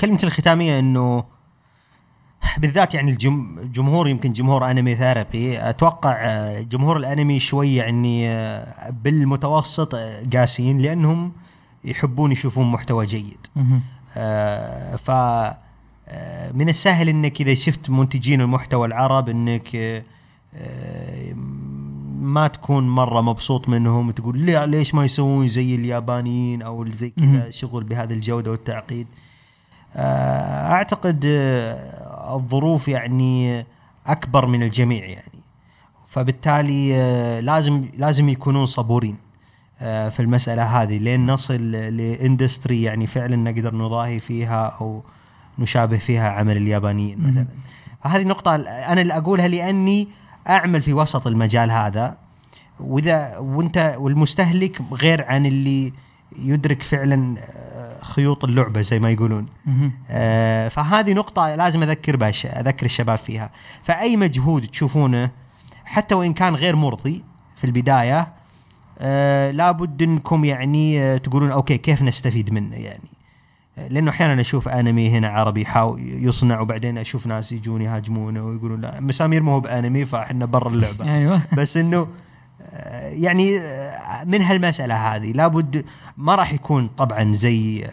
كلمتي الختامية إنه بالذات يعني الجم- الجمهور يمكن جمهور أنمي ثيرابي أتوقع جمهور الأنمي شوي يعني بالمتوسط قاسيين لأنهم يحبون يشوفون محتوى جيد. آه، ف آه، من السهل إنك إذا شفت منتجين المحتوى العرب إنك آه، ما تكون مرة مبسوط منهم تقول ليه ليش ما يسوون زي اليابانيين أو زي كذا. شغل بهذه الجودة والتعقيد آه، أعتقد الظروف يعني أكبر من الجميع يعني فبالتالي لازم لازم يكونون صبورين في المسألة هذه لين نصل لإندستري يعني فعلا نقدر نضاهي فيها أو نشابه فيها عمل اليابانيين مثلا. فهذه نقطه أنا اللي أقولها لأني أعمل في وسط المجال هذا وإذا وأنت والمستهلك غير عن اللي يدرك فعلا آه، خيوط اللعبة زي ما يقولون. آه، فهذه نقطة لازم أذكر باش أذكر الشباب فيها. فأي مجهود تشوفونه حتى وإن كان غير مرضي في البداية آه، لابد أنكم يعني آه، تقولون أوكي كيف نستفيد منه يعني؟ آه، لأنه أحيانا أشوف أنمي هنا عربي يحاول يصنع وبعدين أشوف ناس يجون يهاجمونه ويقولون لا مسامير ما هو بأنمي فإحنا برا اللعبة. أيوه. بس إنه يعني من هالمسألة هذه لابد ما راح يكون طبعا زي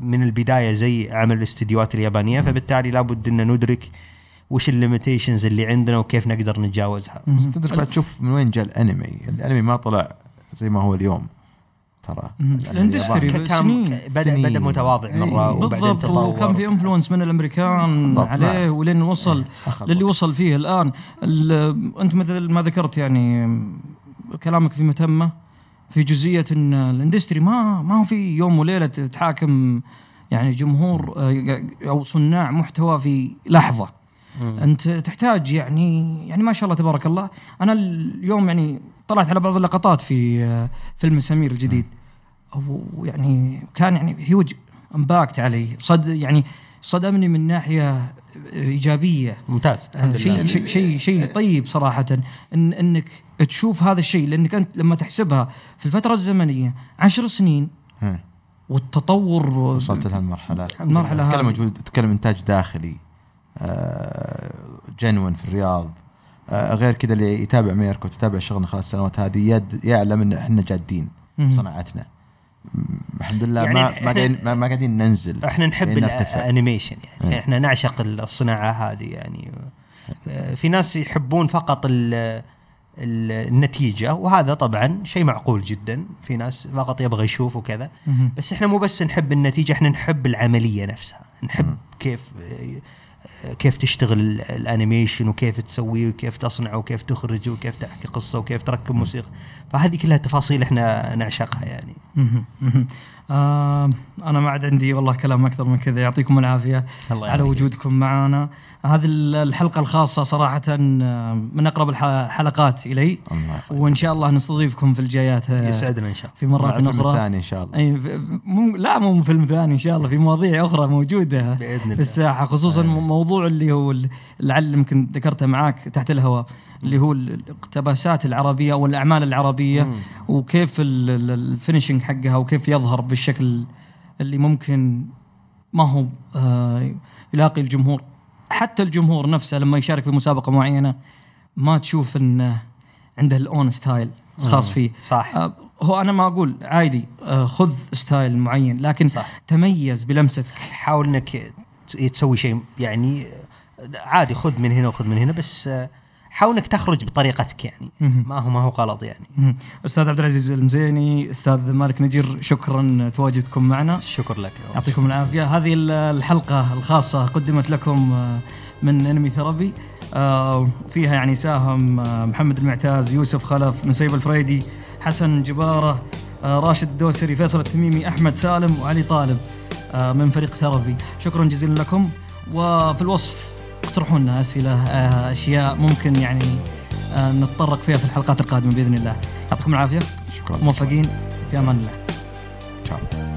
من البداية زي عمل الاستديوهات اليابانية فبالتالي لابد إن ندرك وش ال limitations اللي عندنا وكيف نقدر نتجاوزها. تدرك بعد تشوف من وين جاء الأنمي؟ الأنمي ما طلع زي ما هو اليوم ترى. الأنمي ال industry كان سنين. بدا سنين. بدأ متواضع إيه، مره وبعدين بالضبط تطور وكان في influence من الأمريكان عليه نعم. ولين وصل أخذ للي. وصل فيه الآن ال- أنت مثل ما ذكرت يعني كلامك في متمه في جزئية إن ال industry ما ما هو في يوم وليلة تحاكم يعني جمهور آه، أو صناع محتوى في لحظة أنت تحتاج يعني يعني ما شاء الله تبارك الله أنا اليوم يعني طلعت على بعض اللقطات في آه، فيلم سمير الجديد. أو يعني كان يعني huge impact علي. صد يعني صدمني من ناحية إيجابية. ممتاز آه، شيء شيء شيء شيء طيب صراحة. إن إنك تشوف هذا الشيء لأنك أنت لما تحسبها في الفترة الزمنية عشر سنين. والتطور وصلت لهالمرحله المرحلة. تتكلم هذه مجهود تتكلم إنتاج داخلي جنون في الرياض. آه، غير كذا اللي يتابع ميركو تتابع شغلنا خلال السنوات هذه يد يعلم إن إحنا جادين مم. صناعتنا م- الحمد لله يعني ما ما قاعدين ما قاعدين ننزل إحنا نحب قاعدين نرتفع. ال animation يعني إيه. إحنا نعشق الصناعة هذه يعني آه، في ناس يحبون فقط ال ال- النتيجة وهذا طبعا شيء معقول جدا في ناس فقط يبغى يشوف وكذا. بس إحنا مو بس نحب النتيجة إحنا نحب العملية نفسها نحب كيف آه، كيف تشتغل ال- ال animation وكيف تسويه وكيف تصنعه وكيف تخرجه وكيف تحكي قصة وكيف تركب موسيقى. فهذه كلها تفاصيل إحنا نعشقها يعني. آه أنا ما عاد عندي والله كلام أكثر من كذا. يعطيكم العافية الله على. وجودكم معنا. هذه ال- الحلقة الخاصة صراحة آه، من أقرب الح- الحلقات إلي الله. وإن شاء الله نستضيفكم في الجايات آه، يسعدنا إن شاء الله في مرات الفيلم أخرى الثاني إن شاء الله ف- مو لا مو فيلم ثاني إن شاء الله في مواضيع أخرى موجودة بإذن في الله. الساحة خصوصا مو- موضوع اللي هو لعل يمكن ذكرته معاك تحت الهواء اللي هو ال- الاقتباسات العربية أو الأعمال العربية مم. وكيف ال- ال- ال finishing حقها وكيف يظهر بالشكل اللي ممكن ما هو آه، يلاقي الجمهور حتى الجمهور نفسه لما يشارك في مسابقة معينة ما تشوف انه عنده ال own style الخاص فيه صح. آه، هو أنا ما أقول عادي آه، خذ style معين لكن صح. تميز بلمستك حاول إنك تسوي شيء يعني عادي خذ من هنا وخذ من هنا بس آه، حاول انك تخرج بطريقتك يعني. ما هو ما هو غلط يعني. أستاذ عبد العزيز المزيني أستاذ مالك نجير شكرا تواجدكم معنا. شكر لك. يعطيكم العافية. هذه ال- الحلقة الخاصة قدمت لكم آه، من انمي ثربي آه، فيها يعني ساهم آه، محمد المعتاز يوسف خلف نسيب الفريدي حسن جبارة راشد الدوسري فيصل التميمي أحمد سالم وعلي طالب من فريق ثربي شكرا جزيلا لكم. وفي الوصف اقترحوا لنا أسئلة آه، أشياء ممكن يعني آه، نتطرق فيها في الحلقات القادمة بإذن الله. يعطيكم العافية. شكرا. موفقين. في أمان الله. تشاو